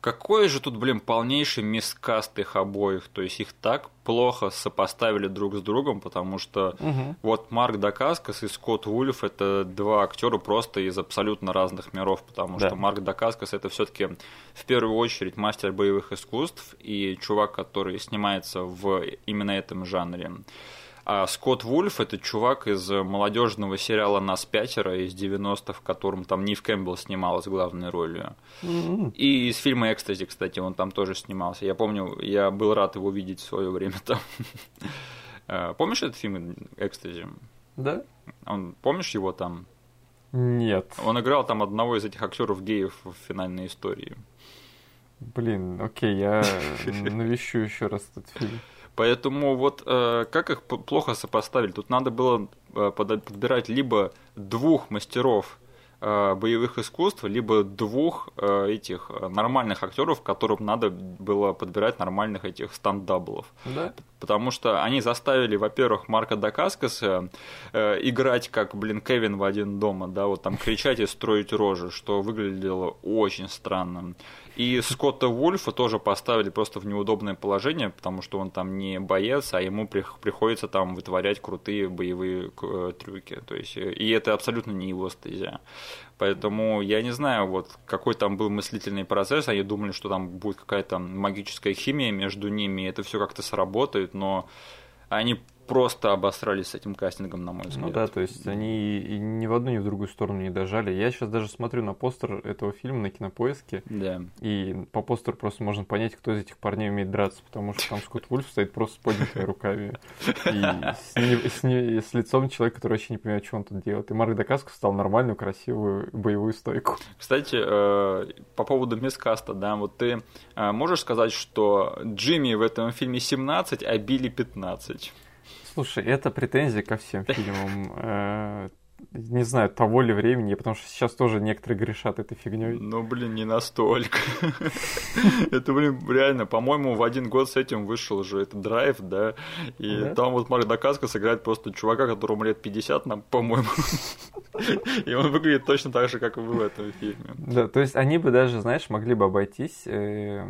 какой же тут, блин, полнейший мискаст их обоих. То есть их так плохо сопоставили друг с другом, потому что Мгм. вот Марк Дакаскас и Скотт Вульф это два актера просто из абсолютно разных миров, потому Да. что Марк Дакаскас это все-таки в первую очередь мастер боевых искусств и чувак, который снимается в именно этом жанре. А Скотт Вульф это чувак из молодежного сериала Нас пятеро из 90-х, в котором там Нив Кэмпбелл снималась главной ролью. М-м. И из фильма Экстази, кстати, он там тоже снимался. Я помню, я был рад его видеть в свое время там. Э, Помнишь этот фильм Экстази? Да? Он, помнишь его там? Нет. Он играл там одного из этих актеров геев в финальной истории. Блин, окей, я навещу еще раз этот фильм. Поэтому вот э, как их плохо сопоставили? Тут надо было э, подбирать либо двух мастеров э, боевых искусств, либо двух э, этих э, нормальных актеров, которым надо было подбирать нормальных этих стандаблов. Да? потому что они заставили, во-первых, Марка Дакаскаса э, играть как, блин, Кевин в один дома, да, вот там кричать и строить рожи, что выглядело очень странно. И Скотта Вульфа тоже поставили просто в неудобное положение, потому что он там не боец, а ему приходится там вытворять крутые боевые э, трюки. То есть, э, и это абсолютно не его стезя. Поэтому я не знаю, вот какой там был мыслительный процесс. Они думали, что там будет какая-то магическая химия между ними, и это все как-то сработает, но они просто обосрались с этим кастингом, на мой взгляд. Ну да, то есть они и ни в одну, ни в другую сторону не дожали. Я сейчас даже смотрю на постер этого фильма на кинопоиске. Да. И по постеру просто можно понять, кто из этих парней умеет драться, потому что там Скотт Вульф стоит просто с поднятыми руками. И с, не, с, не, с лицом человека, который вообще не понимает, что он тут делает. И Марк Дакаско стал нормальную, красивую боевую стойку. Кстати, э, по поводу мискаста, да, вот ты э, можешь сказать, что Джимми в этом фильме 17, а Билли 15? Слушай, это претензия ко всем фильмам. Э, не знаю, того ли времени, потому что сейчас тоже некоторые грешат этой фигней. Ну, блин, не настолько. Это, блин, реально, по-моему, в один год с этим вышел же этот драйв, да, и там вот Марк Дакаска сыграет просто чувака, которому лет 50, нам, по-моему, и он выглядит точно так же, как и вы в этом фильме. Да, то есть они бы даже, знаешь, могли бы обойтись Э,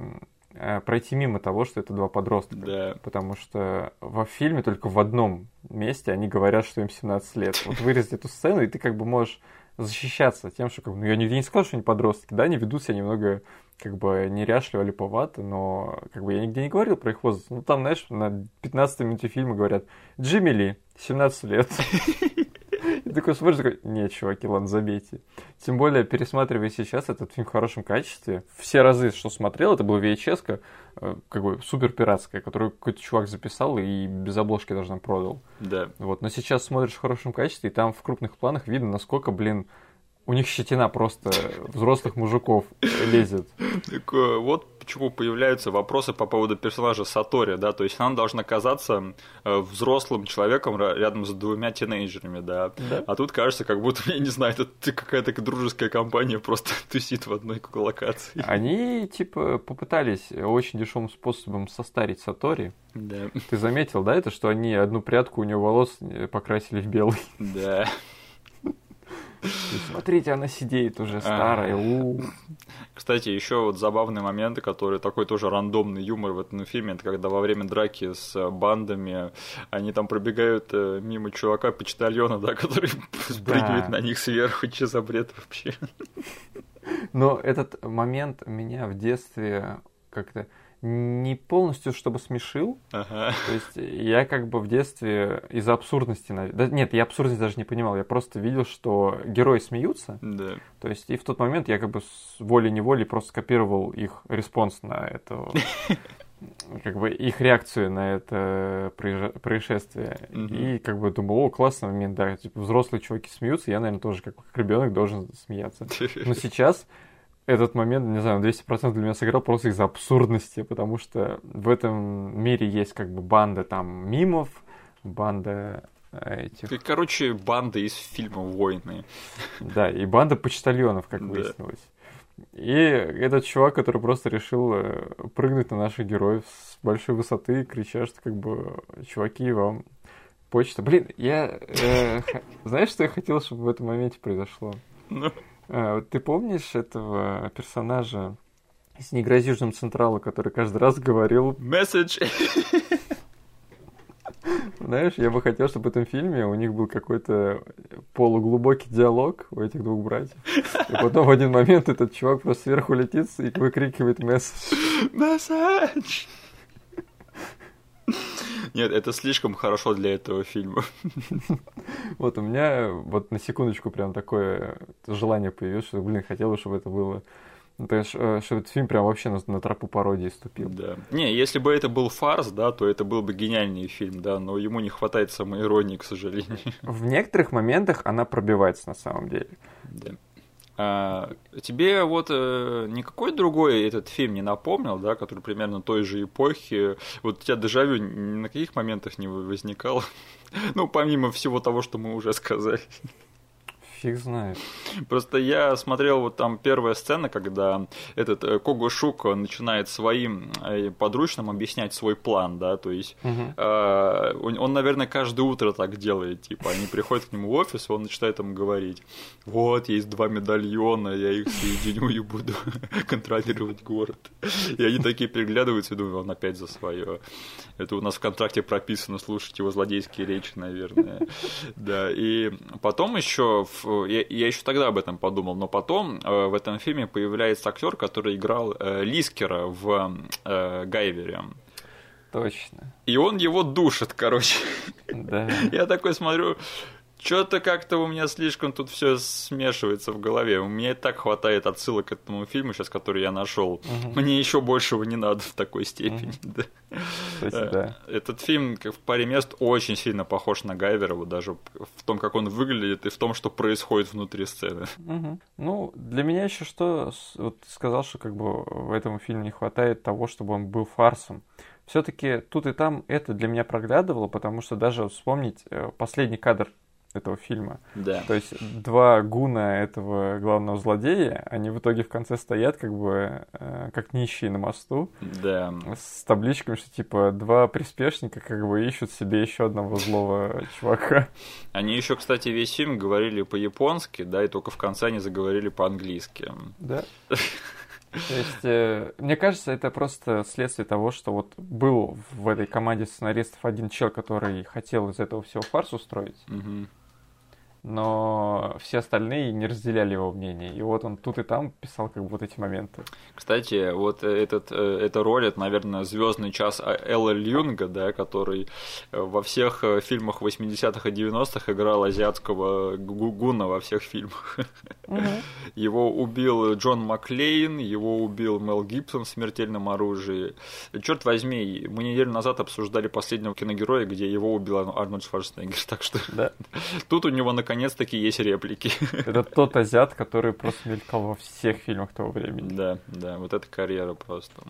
пройти мимо того, что это два подростка. Да. Потому что во фильме только в одном месте они говорят, что им 17 лет. Вот вырезать эту сцену, и ты как бы можешь защищаться тем, что как бы, ну, я нигде не сказал, что они подростки, да, они ведут себя немного как бы неряшливо, липовато, но как бы я нигде не говорил про их возраст. Ну, там, знаешь, на 15 минуте фильма говорят, Джимми Ли, 17 лет. И такой смотришь, такой, не, чуваки, ладно, забейте. Тем более, пересматривая сейчас этот фильм в хорошем качестве, все разы, что смотрел, это был VHS, э, как бы супер пиратская, которую какой-то чувак записал и без обложки даже нам продал. Да. Вот, но сейчас смотришь в хорошем качестве, и там в крупных планах видно, насколько, блин, у них щетина просто взрослых мужиков лезет. Так, э, вот почему появляются вопросы по поводу персонажа Сатори, да, то есть она должна казаться э, взрослым человеком рядом с двумя тинейджерами, да. да. А тут кажется, как будто, я не знаю, это какая-то дружеская компания просто тусит в одной локации. Они, типа, попытались очень дешевым способом состарить Сатори. Да. Ты заметил, да, это, что они одну прядку у него волос э, покрасили в белый? Да. Смотрите, она сидит уже старая. У Кстати, еще вот забавный момент, который такой тоже рандомный юмор в этом фильме, это когда во время драки с бандами они там пробегают э, мимо чувака почтальона, да, который спрыгивает на них сверху, че за бред вообще. Но этот момент меня в детстве как-то не полностью, чтобы смешил. Ага. То есть я как бы в детстве из-за абсурдности... Да, нет, я абсурдность даже не понимал. Я просто видел, что герои смеются. Да. То есть и в тот момент я как бы с волей-неволей просто копировал их response на это как бы их реакцию на это происшествие. И как бы думал, о, классный момент, да, типа взрослые чуваки смеются, я, наверное, тоже как, как ребенок должен смеяться. Но сейчас этот момент, не знаю, 200% для меня сыграл просто из-за абсурдности, потому что в этом мире есть как бы банда там мимов, банда э, этих... Короче, банда из фильма «Войны». Да, и банда почтальонов, как выяснилось. И этот чувак, который просто решил э, прыгнуть на наших героев с большой высоты, крича, что как бы, чуваки, вам почта. Блин, я... Э, знаешь, что я хотел, чтобы в этом моменте произошло? Ну? Ты помнишь этого персонажа из «Не грози Южным Централу», который каждый раз говорил... Месседж! Знаешь, я бы хотел, чтобы в этом фильме у них был какой-то полуглубокий диалог у этих двух братьев. И потом в один момент этот чувак просто сверху летит и выкрикивает месседж. Месседж! Нет, это слишком хорошо для этого фильма. Вот у меня вот на секундочку прям такое желание появилось, что, блин, хотел бы, чтобы это было ну, то есть, э, что этот фильм прям вообще на, на тропу пародии ступил. Да. Не, если бы это был фарс, да, то это был бы гениальный фильм, да, но ему не хватает самоиронии, к сожалению. В некоторых моментах она пробивается на самом деле. Да. А, тебе вот э, никакой другой этот фильм не напомнил, да, который примерно той же эпохи. Вот у тебя дежавю на каких моментах не возникало? ну, помимо всего того, что мы уже сказали. Фиг знает. Просто я смотрел вот там первая сцена, когда этот э, Кого Шук начинает своим э, подручным объяснять свой план, да, то есть Мгм. э, он, он, наверное, каждое утро так делает, типа, они приходят к нему в офис, он начинает им говорить, вот, есть два медальона, я их соединю и буду контролировать город. И они такие переглядываются и думают, он опять за свое. Это у нас в контракте прописано слушать его злодейские речи, наверное. Да, и потом еще, я, я еще тогда об этом подумал, но потом э, в этом фильме появляется актер, который играл э, Лискера в э, Гайвере. Точно. И он его душит, короче. Да. Я такой смотрю, что-то как-то у меня слишком тут все смешивается в голове. У меня и так хватает отсылок к этому фильму сейчас, который я нашел. Мгм. Мне еще большего не надо в такой степени. да. Кстати, Э, да. Этот фильм в паре мест очень сильно похож на Гайвера, вот даже в том, как он выглядит, и в том, что происходит внутри сцены. Мгм. Ну, для меня еще что, вот ты сказал, что как бы в этом фильме не хватает того, чтобы он был фарсом. Все-таки тут и там это для меня проглядывало, потому что даже вспомнить э, последний кадр этого фильма. Да. То есть два гуна этого главного злодея, они в итоге в конце стоят как бы э, как нищие на мосту Да. с табличками, что типа два приспешника как бы ищут себе еще одного злого чувака. Они еще, кстати, весь фильм говорили по-японски, да, и только в конце они заговорили по-английски. Да. То есть, э, мне кажется, это просто следствие того, что вот был в этой команде сценаристов один чел, который хотел из этого всего фарс устроить, Мгм. Но все остальные не разделяли его мнение. И вот он тут и там писал как бы вот эти моменты. Кстати, вот э, этот, э, эта роль, это, наверное, звездный час А- Элла Люнга, да, который э, во всех фильмах 80-х и 90-х играл азиатского гу- гуна во всех фильмах. Его убил Джон Маклейн, его убил Мел Гибсон в «Смертельном оружии». Черт возьми, мы неделю назад обсуждали последнего киногероя, где его убил Ар- Арнольд Шварценеггер, так что Да. тут у него наконец-таки есть реплики. Это тот азиат, который просто мелькал во всех фильмах того времени. Да, да, вот эта карьера просто.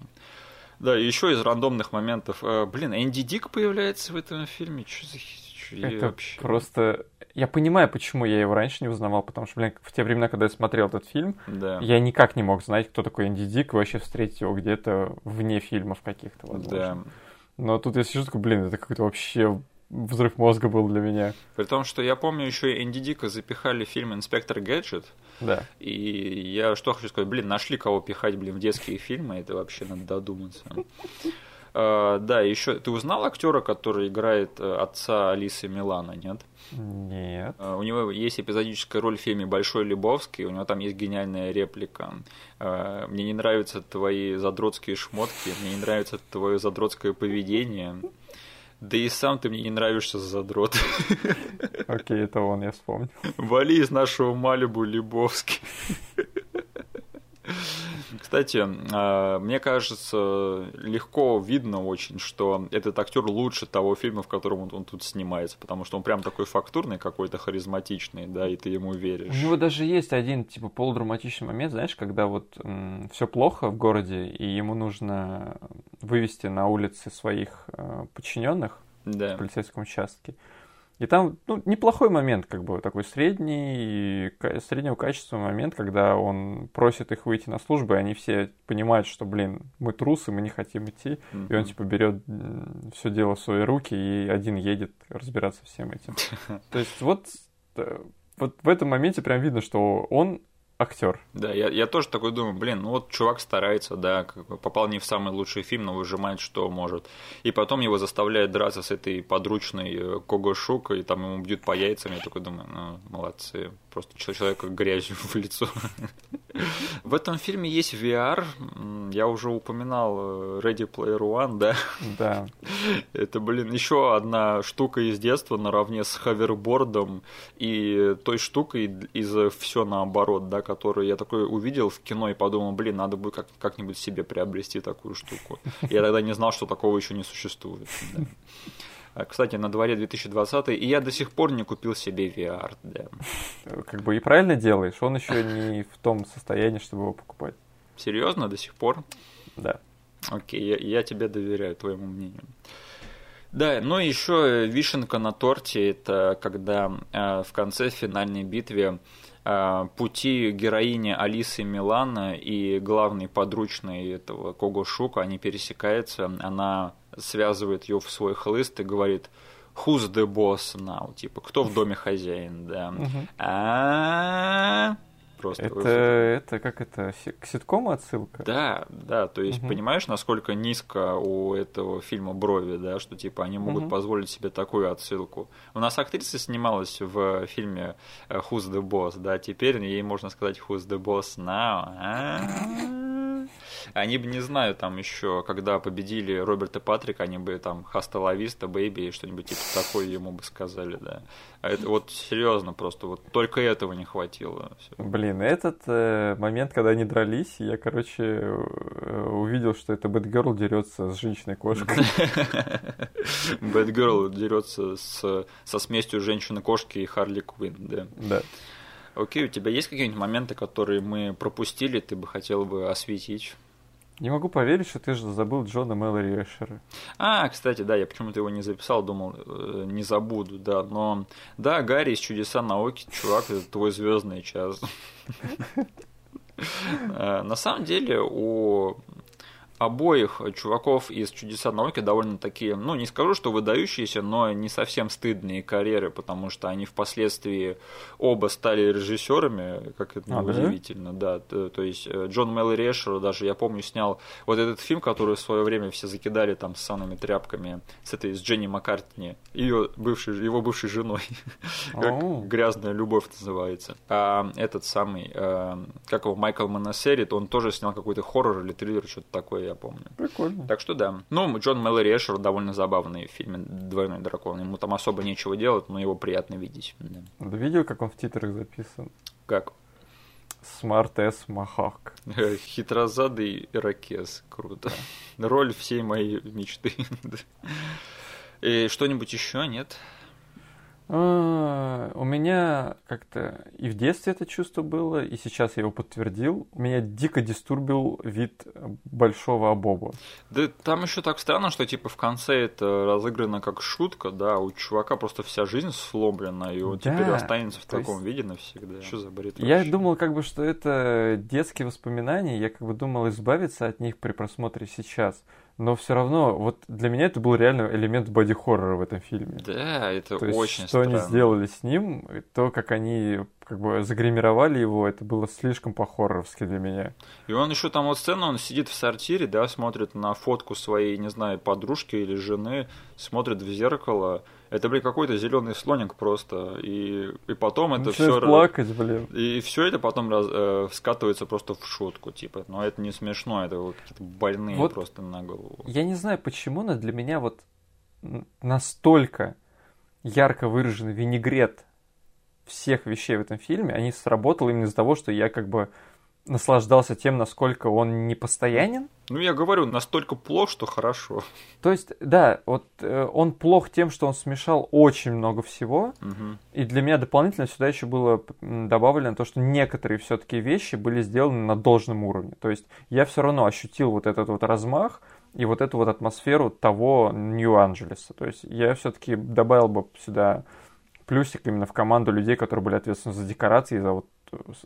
Да, еще из рандомных моментов. э, Блин, Энди Дик появляется в этом фильме. Что за чё Это вообще- просто... Я понимаю, почему я его раньше не узнавал, потому что, блин, в те времена, когда я смотрел этот фильм, Да. я никак не мог знать, кто такой Энди Дик, и вообще встретить его где-то вне фильмов каких-то, возможно. Да. Но тут я сижу такой, блин, это какой-то вообще взрыв мозга был для меня. При том, что я помню, еще Энди Дика запихали в фильм «Инспектор Гаджет», Да. и я что хочу сказать, блин, нашли кого пихать, блин, в детские фильмы, это вообще надо додуматься. А, Да, еще ты узнал актера, который играет э, отца Алисы Милана, нет? Нет. Uh, У него есть эпизодическая роль в фильме «Большой Лебовский», у него там есть гениальная реплика. Uh, Мне не нравятся твои задротские шмотки, мне не нравится твое задротское поведение. Да и сам ты мне не нравишься за задрот. Окей, это он, я вспомнил. Вали из нашего Малибу, Лебовский. Кстати, а, мне кажется, легко видно очень, что этот актер лучше того фильма, в котором он, он тут снимается, потому что он прям такой фактурный какой-то, харизматичный, да, и ты ему У веришь. него даже есть один, типа, полудраматичный момент, знаешь, когда вот все плохо в городе, и ему нужно вывести на улицы своих э, подчиненных в Да. полицейском участке. И там, ну, неплохой момент, как бы, такой средний, среднего качества момент, когда он просит их выйти на службу, и они все понимают, что, блин, мы трусы, мы не хотим идти. И он, типа, берет все дело в свои руки и один едет разбираться всем этим. То есть вот, э, вот в этом моменте прям видно, что он актер. Да, я, я тоже такой думаю, блин, ну вот чувак старается, да, как бы попал не в самый лучший фильм, но выжимает, что может. И потом его заставляют драться с этой подручной э, Кого Шука, и там ему бьют по яйцам, я такой думаю, ну, молодцы, просто чел- человека грязью в лицо. В этом фильме есть VR, я уже упоминал э, Ready Player One, да, Да. это, блин, еще одна штука из детства наравне с хавербордом и той штукой из все наоборот, да, которую я такой увидел в кино и подумал, блин, надо будет как- как-нибудь себе приобрести такую штуку. Я тогда не знал, что такого еще не существует. да. А, Кстати, на дворе 2020, и я до сих пор не купил себе VR, да. Как бы и правильно делаешь, он еще не в том состоянии, чтобы его покупать. Серьезно, до сих пор? Да. Окей, я, я тебе доверяю, твоему мнению. Да, ну еще вишенка на торте это когда э, в конце финальной битве э, пути героини Алисы Милана и главной подручной этого Кого Шука, они пересекаются, она связывает ее в свой хлыст и говорит Who's the boss now? Типа, кто в доме хозяин, да. А просто. Это, это как это, к ситкому отсылка? Да, да, то есть угу. понимаешь, насколько низко у этого фильма брови, да, что типа они могут угу. позволить себе такую отсылку. У нас актриса снималась в фильме э, Who's the Boss, да, теперь ей можно сказать Who's the Boss now. Они бы, не знаю, там еще, когда победили Роберта Патрика, они бы там Хаста Лависта, Бэйби, что-нибудь типа такое ему бы сказали, да. А это вот серьезно просто, вот только этого не хватило. Блин, этот э, момент, когда они дрались, я, короче, э, увидел, что это Бэтгерл дерется с женщиной-кошкой. Бэтгерл дерется со смесью женщины-кошки и Харли Квинн, да. Да. Окей, у тебя есть какие-нибудь моменты, которые мы пропустили, ты бы хотел бы осветить? Не могу поверить, что ты же забыл Джона Мэлори Эшера. А, кстати, да, я почему-то его не записал, думал, э, не забуду, да. Но да, Гарри из чудеса науки, чувак, это твой звездный час. Э, на самом деле у обоих чуваков из «Чудеса науки» довольно такие, ну, не скажу, что выдающиеся, но не совсем стыдные карьеры, потому что они впоследствии оба стали режиссерами, как это а, удивительно, да? да. То, есть э, Джон Мэлори Эшер даже, я помню, снял вот этот фильм, который в свое время все закидали там с санными тряпками, с этой, с Дженни Маккартни, ее бывшей, его бывшей женой, как «Грязная любовь» называется. А этот самый, э, как его, Майкл Моносерит, он тоже снял какой-то хоррор или триллер, что-то такое, я помню. Прикольно. Так что да. Ну, Джон Мэлори Эшер довольно забавный в фильме «Двойной дракон». Ему там особо нечего делать, но его приятно видеть. Да. Ты видел, как он в титрах записан? Как? Smart S Махак. Хитрозадый ирокез. Круто. Роль всей моей мечты. И что-нибудь еще, нет? А, у меня как-то и в детстве это чувство было, и сейчас я его подтвердил. Меня дико дистурбил вид большого обоба. Да там еще так странно, что типа в конце это разыграно как шутка, да, у чувака просто вся жизнь сломлена, и он да, теперь останется в таком есть... виде навсегда. Что за бред? Я вообще? думал, как бы, что это детские воспоминания, я как бы думал избавиться от них при просмотре сейчас но все равно, вот для меня это был реально элемент боди-хоррора в этом фильме. Да, это то очень есть, что странно. они сделали с ним, то, как они как бы загримировали его, это было слишком по-хорроровски для меня. И он еще там вот сцена, он сидит в сортире, да, смотрит на фотку своей, не знаю, подружки или жены, смотрит в зеркало, это, блин, какой-то зеленый слоник просто. И, и потом это все... плакать, блин. И все это потом раз, э, скатывается просто в шутку, типа. Но это не смешно, это вот какие-то больные вот просто на голову. Я не знаю, почему, но для меня вот настолько ярко выраженный винегрет всех вещей в этом фильме, они сработал именно из-за того, что я как бы наслаждался тем, насколько он непостоянен. Ну, я говорю, настолько плох, что хорошо. То есть, да, вот э, он плох тем, что он смешал очень много всего. Угу. И для меня дополнительно сюда еще было добавлено то, что некоторые все-таки вещи были сделаны на должном уровне. То есть, я все равно ощутил вот этот вот размах и вот эту вот атмосферу того Нью-Анджелеса. То есть, я все-таки добавил бы сюда плюсик именно в команду людей, которые были ответственны за декорации, за вот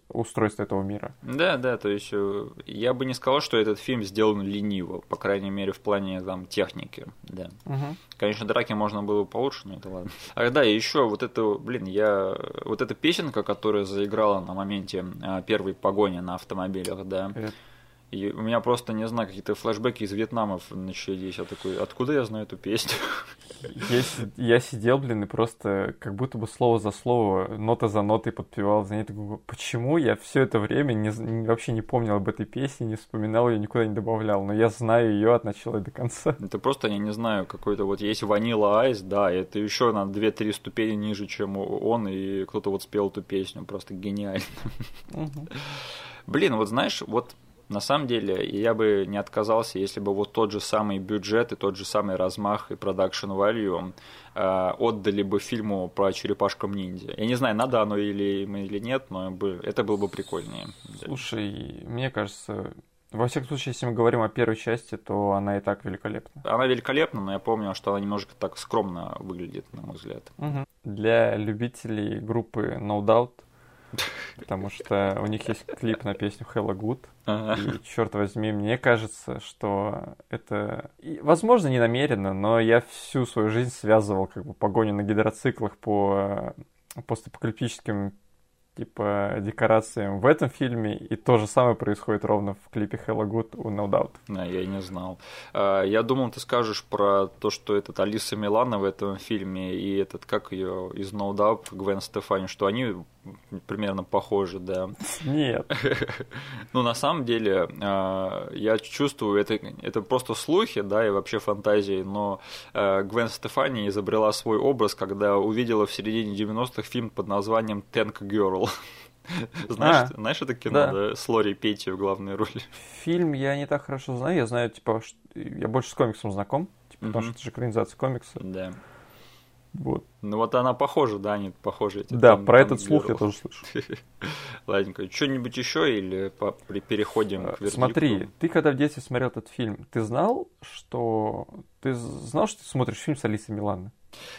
устройство этого мира. Да, да, то есть э, я бы не сказал, что этот фильм сделан лениво, по крайней мере, в плане там техники, да. Угу. Конечно, драки можно было получше, но это ладно. А да, еще вот это, блин, я вот эта песенка, которая заиграла на моменте а, первой погони на автомобилях, да. Это и у меня просто, не знаю, какие-то флешбеки из Вьетнама начались. Я такой, откуда я знаю эту песню? Я, я сидел, блин, и просто как будто бы слово за слово, нота за нотой подпевал за ней. Такой, почему я все это время не, вообще не помнил об этой песне, не вспоминал ее, никуда не добавлял. Но я знаю ее от начала до конца. Это просто, я не знаю, какой-то вот есть Ванила Айс, да, это еще на 2-3 ступени ниже, чем он, и кто-то вот спел эту песню. Просто гениально. Блин, вот знаешь, вот на самом деле, я бы не отказался, если бы вот тот же самый бюджет и тот же самый размах и продакшн value э, отдали бы фильму про черепашкам ниндзя. Я не знаю, надо оно или, или нет, но это было бы прикольнее. Слушай, мне кажется, Во всяком случае, если мы говорим о первой части, то она и так великолепна. Она великолепна, но я помню, что она немножко так скромно выглядит, на мой взгляд. Угу. Для любителей группы No Doubt, потому что у них есть клип на песню Hella Good, и, черт возьми, мне кажется, что это, возможно, не намеренно, но я всю свою жизнь связывал как бы погоню на гидроциклах по э, постапокалиптическим типа декорациям в этом фильме, и то же самое происходит ровно в клипе Hello Good у No Doubt. Да, я не знал. А, я думал, ты скажешь про то, что этот Алиса Милана в этом фильме и этот, как ее из No Doubt, Гвен Стефани, что они примерно похожи, да. Нет. Ну, на самом деле, а, я чувствую, это, это просто слухи, да, и вообще фантазии, но а, Гвен Стефани изобрела свой образ, когда увидела в середине 90-х фильм под названием «Tank Girl». Знаешь, а, знаешь это кино, да. да? С Лори Петти в главной роли. Фильм я не так хорошо знаю. Я знаю, типа, я больше с комиксом знаком, типа, потому что это же экранизация комикса. Да. Вот. Ну вот она похожа, да, они похожи. Эти, да, там, про там этот слух я тоже слышу. Ладненько. Что-нибудь еще или по- переходим к вердикту? Смотри, ты когда в детстве смотрел этот фильм, ты знал, что... Ты знал, что ты смотришь фильм с Алисой Миланой?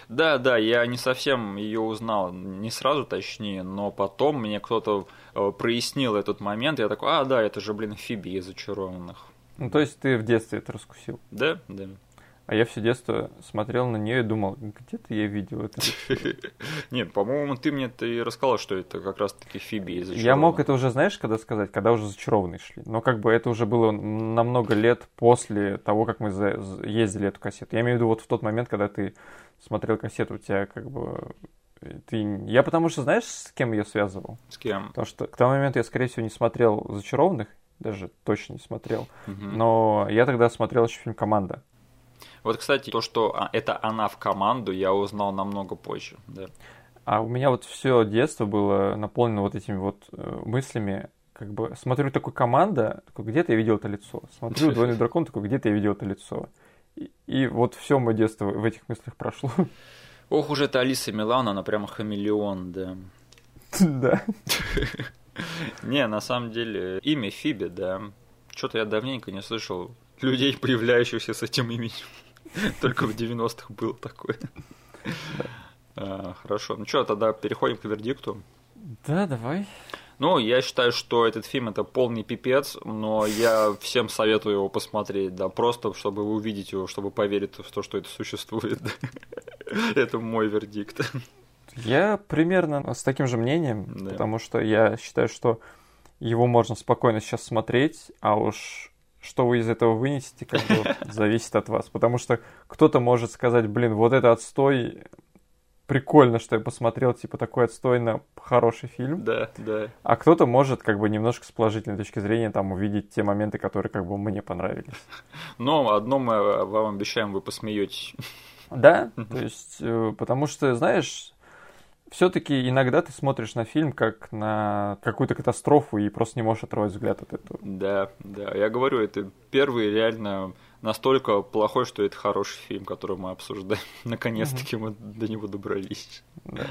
Да, да, я не совсем ее узнал, не сразу точнее, но потом мне кто-то э, прояснил этот момент, я такой, а, да, это же, блин, Фиби из «Зачарованных». Ну, то есть ты в детстве это раскусил? Да, да. А я все детство смотрел на нее и думал, где-то я видел это. Нет, по-моему, ты мне ты и рассказал, что это как раз-таки Фиби из Я мог это уже, знаешь, когда сказать, когда уже зачарованные шли. Но как бы это уже было намного лет после того, как мы ездили эту кассету. Я имею в виду вот в тот момент, когда ты смотрел кассету, у тебя как бы ты... Я потому что, знаешь, с кем ее связывал? С кем? Потому что к тому моменту я, скорее всего, не смотрел «Зачарованных», даже точно не смотрел. Угу. Но я тогда смотрел еще фильм «Команда». Вот, кстати, то, что а, это она в команду, я узнал намного позже. Да. А у меня вот все детство было наполнено вот этими вот э, мыслями, как бы смотрю такой команда, такой, где-то я видел это лицо. Смотрю двойной дракон, такой, где-то я видел это лицо. И, и вот все мое детство в этих мыслях прошло. Ох уж это Алиса Милан, она прямо хамелеон, да. Да. Не, на самом деле, имя Фиби, да. Что-то я давненько не слышал людей, появляющихся с этим именем. Только в 90-х было такое. А, хорошо. Ну что, тогда переходим к вердикту. Да, давай. Ну, я считаю, что этот фильм это полный пипец, но я всем советую его посмотреть, да, просто чтобы увидеть его, чтобы поверить в то, что это существует. Это мой вердикт. Я примерно с таким же мнением, потому что я считаю, что его можно спокойно сейчас смотреть, а уж что вы из этого вынесете, как бы зависит от вас. Потому что кто-то может сказать, блин, вот это отстой, прикольно, что я посмотрел, типа, такой отстойно хороший фильм. Да, да. А кто-то может, как бы, немножко с положительной точки зрения, там, увидеть те моменты, которые, как бы, мне понравились. Но одно мы вам обещаем, вы посмеетесь. Да, то есть, э, потому что, знаешь, все-таки иногда ты смотришь на фильм как на какую-то катастрофу и просто не можешь оторвать взгляд от этого. Да, да. Я говорю, это первый реально настолько плохой, что это хороший фильм, который мы обсуждаем. Наконец-таки мы до него добрались. Да.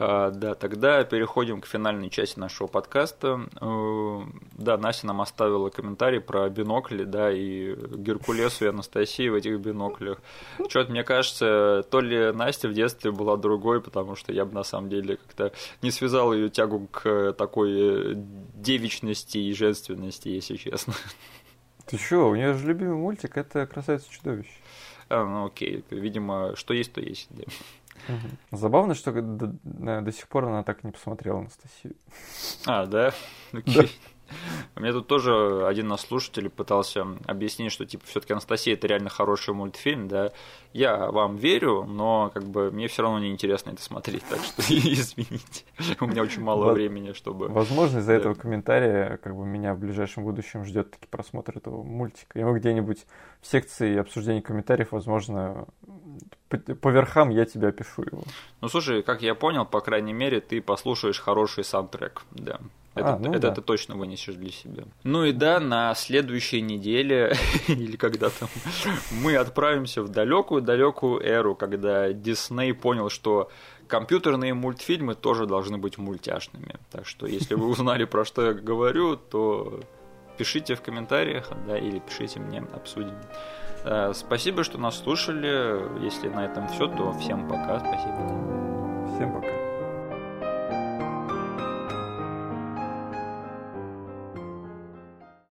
А, да, тогда переходим к финальной части нашего подкаста. Э, да, Настя нам оставила комментарий про бинокли, да, и Геркулесу и Анастасии в этих биноклях. Что-то, мне кажется, то ли Настя в детстве была другой, потому что я бы на самом деле как-то не связал ее тягу к такой девичности и женственности, если честно. Ты что, у нее же любимый мультик это «Красавица чудовище». А, ну окей, видимо, что есть, то есть. Да. Угу. Забавно, что до, до сих пор она так и не посмотрела Анастасию. А, да? Окей. Да. Мне тут тоже один из слушателей пытался объяснить, что типа все-таки Анастасия это реально хороший мультфильм, да. Я вам верю, но как бы мне все равно неинтересно это смотреть, так что извините. У меня очень мало времени, чтобы. Возможно, из-за этого комментария как бы меня в ближайшем будущем ждет таки просмотр этого мультика. И мы где-нибудь в секции обсуждения комментариев, возможно, по, верхам я тебя опишу его. Ну слушай, как я понял, по крайней мере, ты послушаешь хороший саундтрек, да. Это, а, ну это да. ты точно вынесешь для себя. Ну и да, на следующей неделе, или когда там, мы отправимся в далекую-далекую эру, когда Дисней понял, что компьютерные мультфильмы тоже должны быть мультяшными. Так что, если вы узнали, про что я говорю, то пишите в комментариях, да, или пишите мне, обсудим. Э, спасибо, что нас слушали. Если на этом все, то всем пока. Спасибо. Всем пока.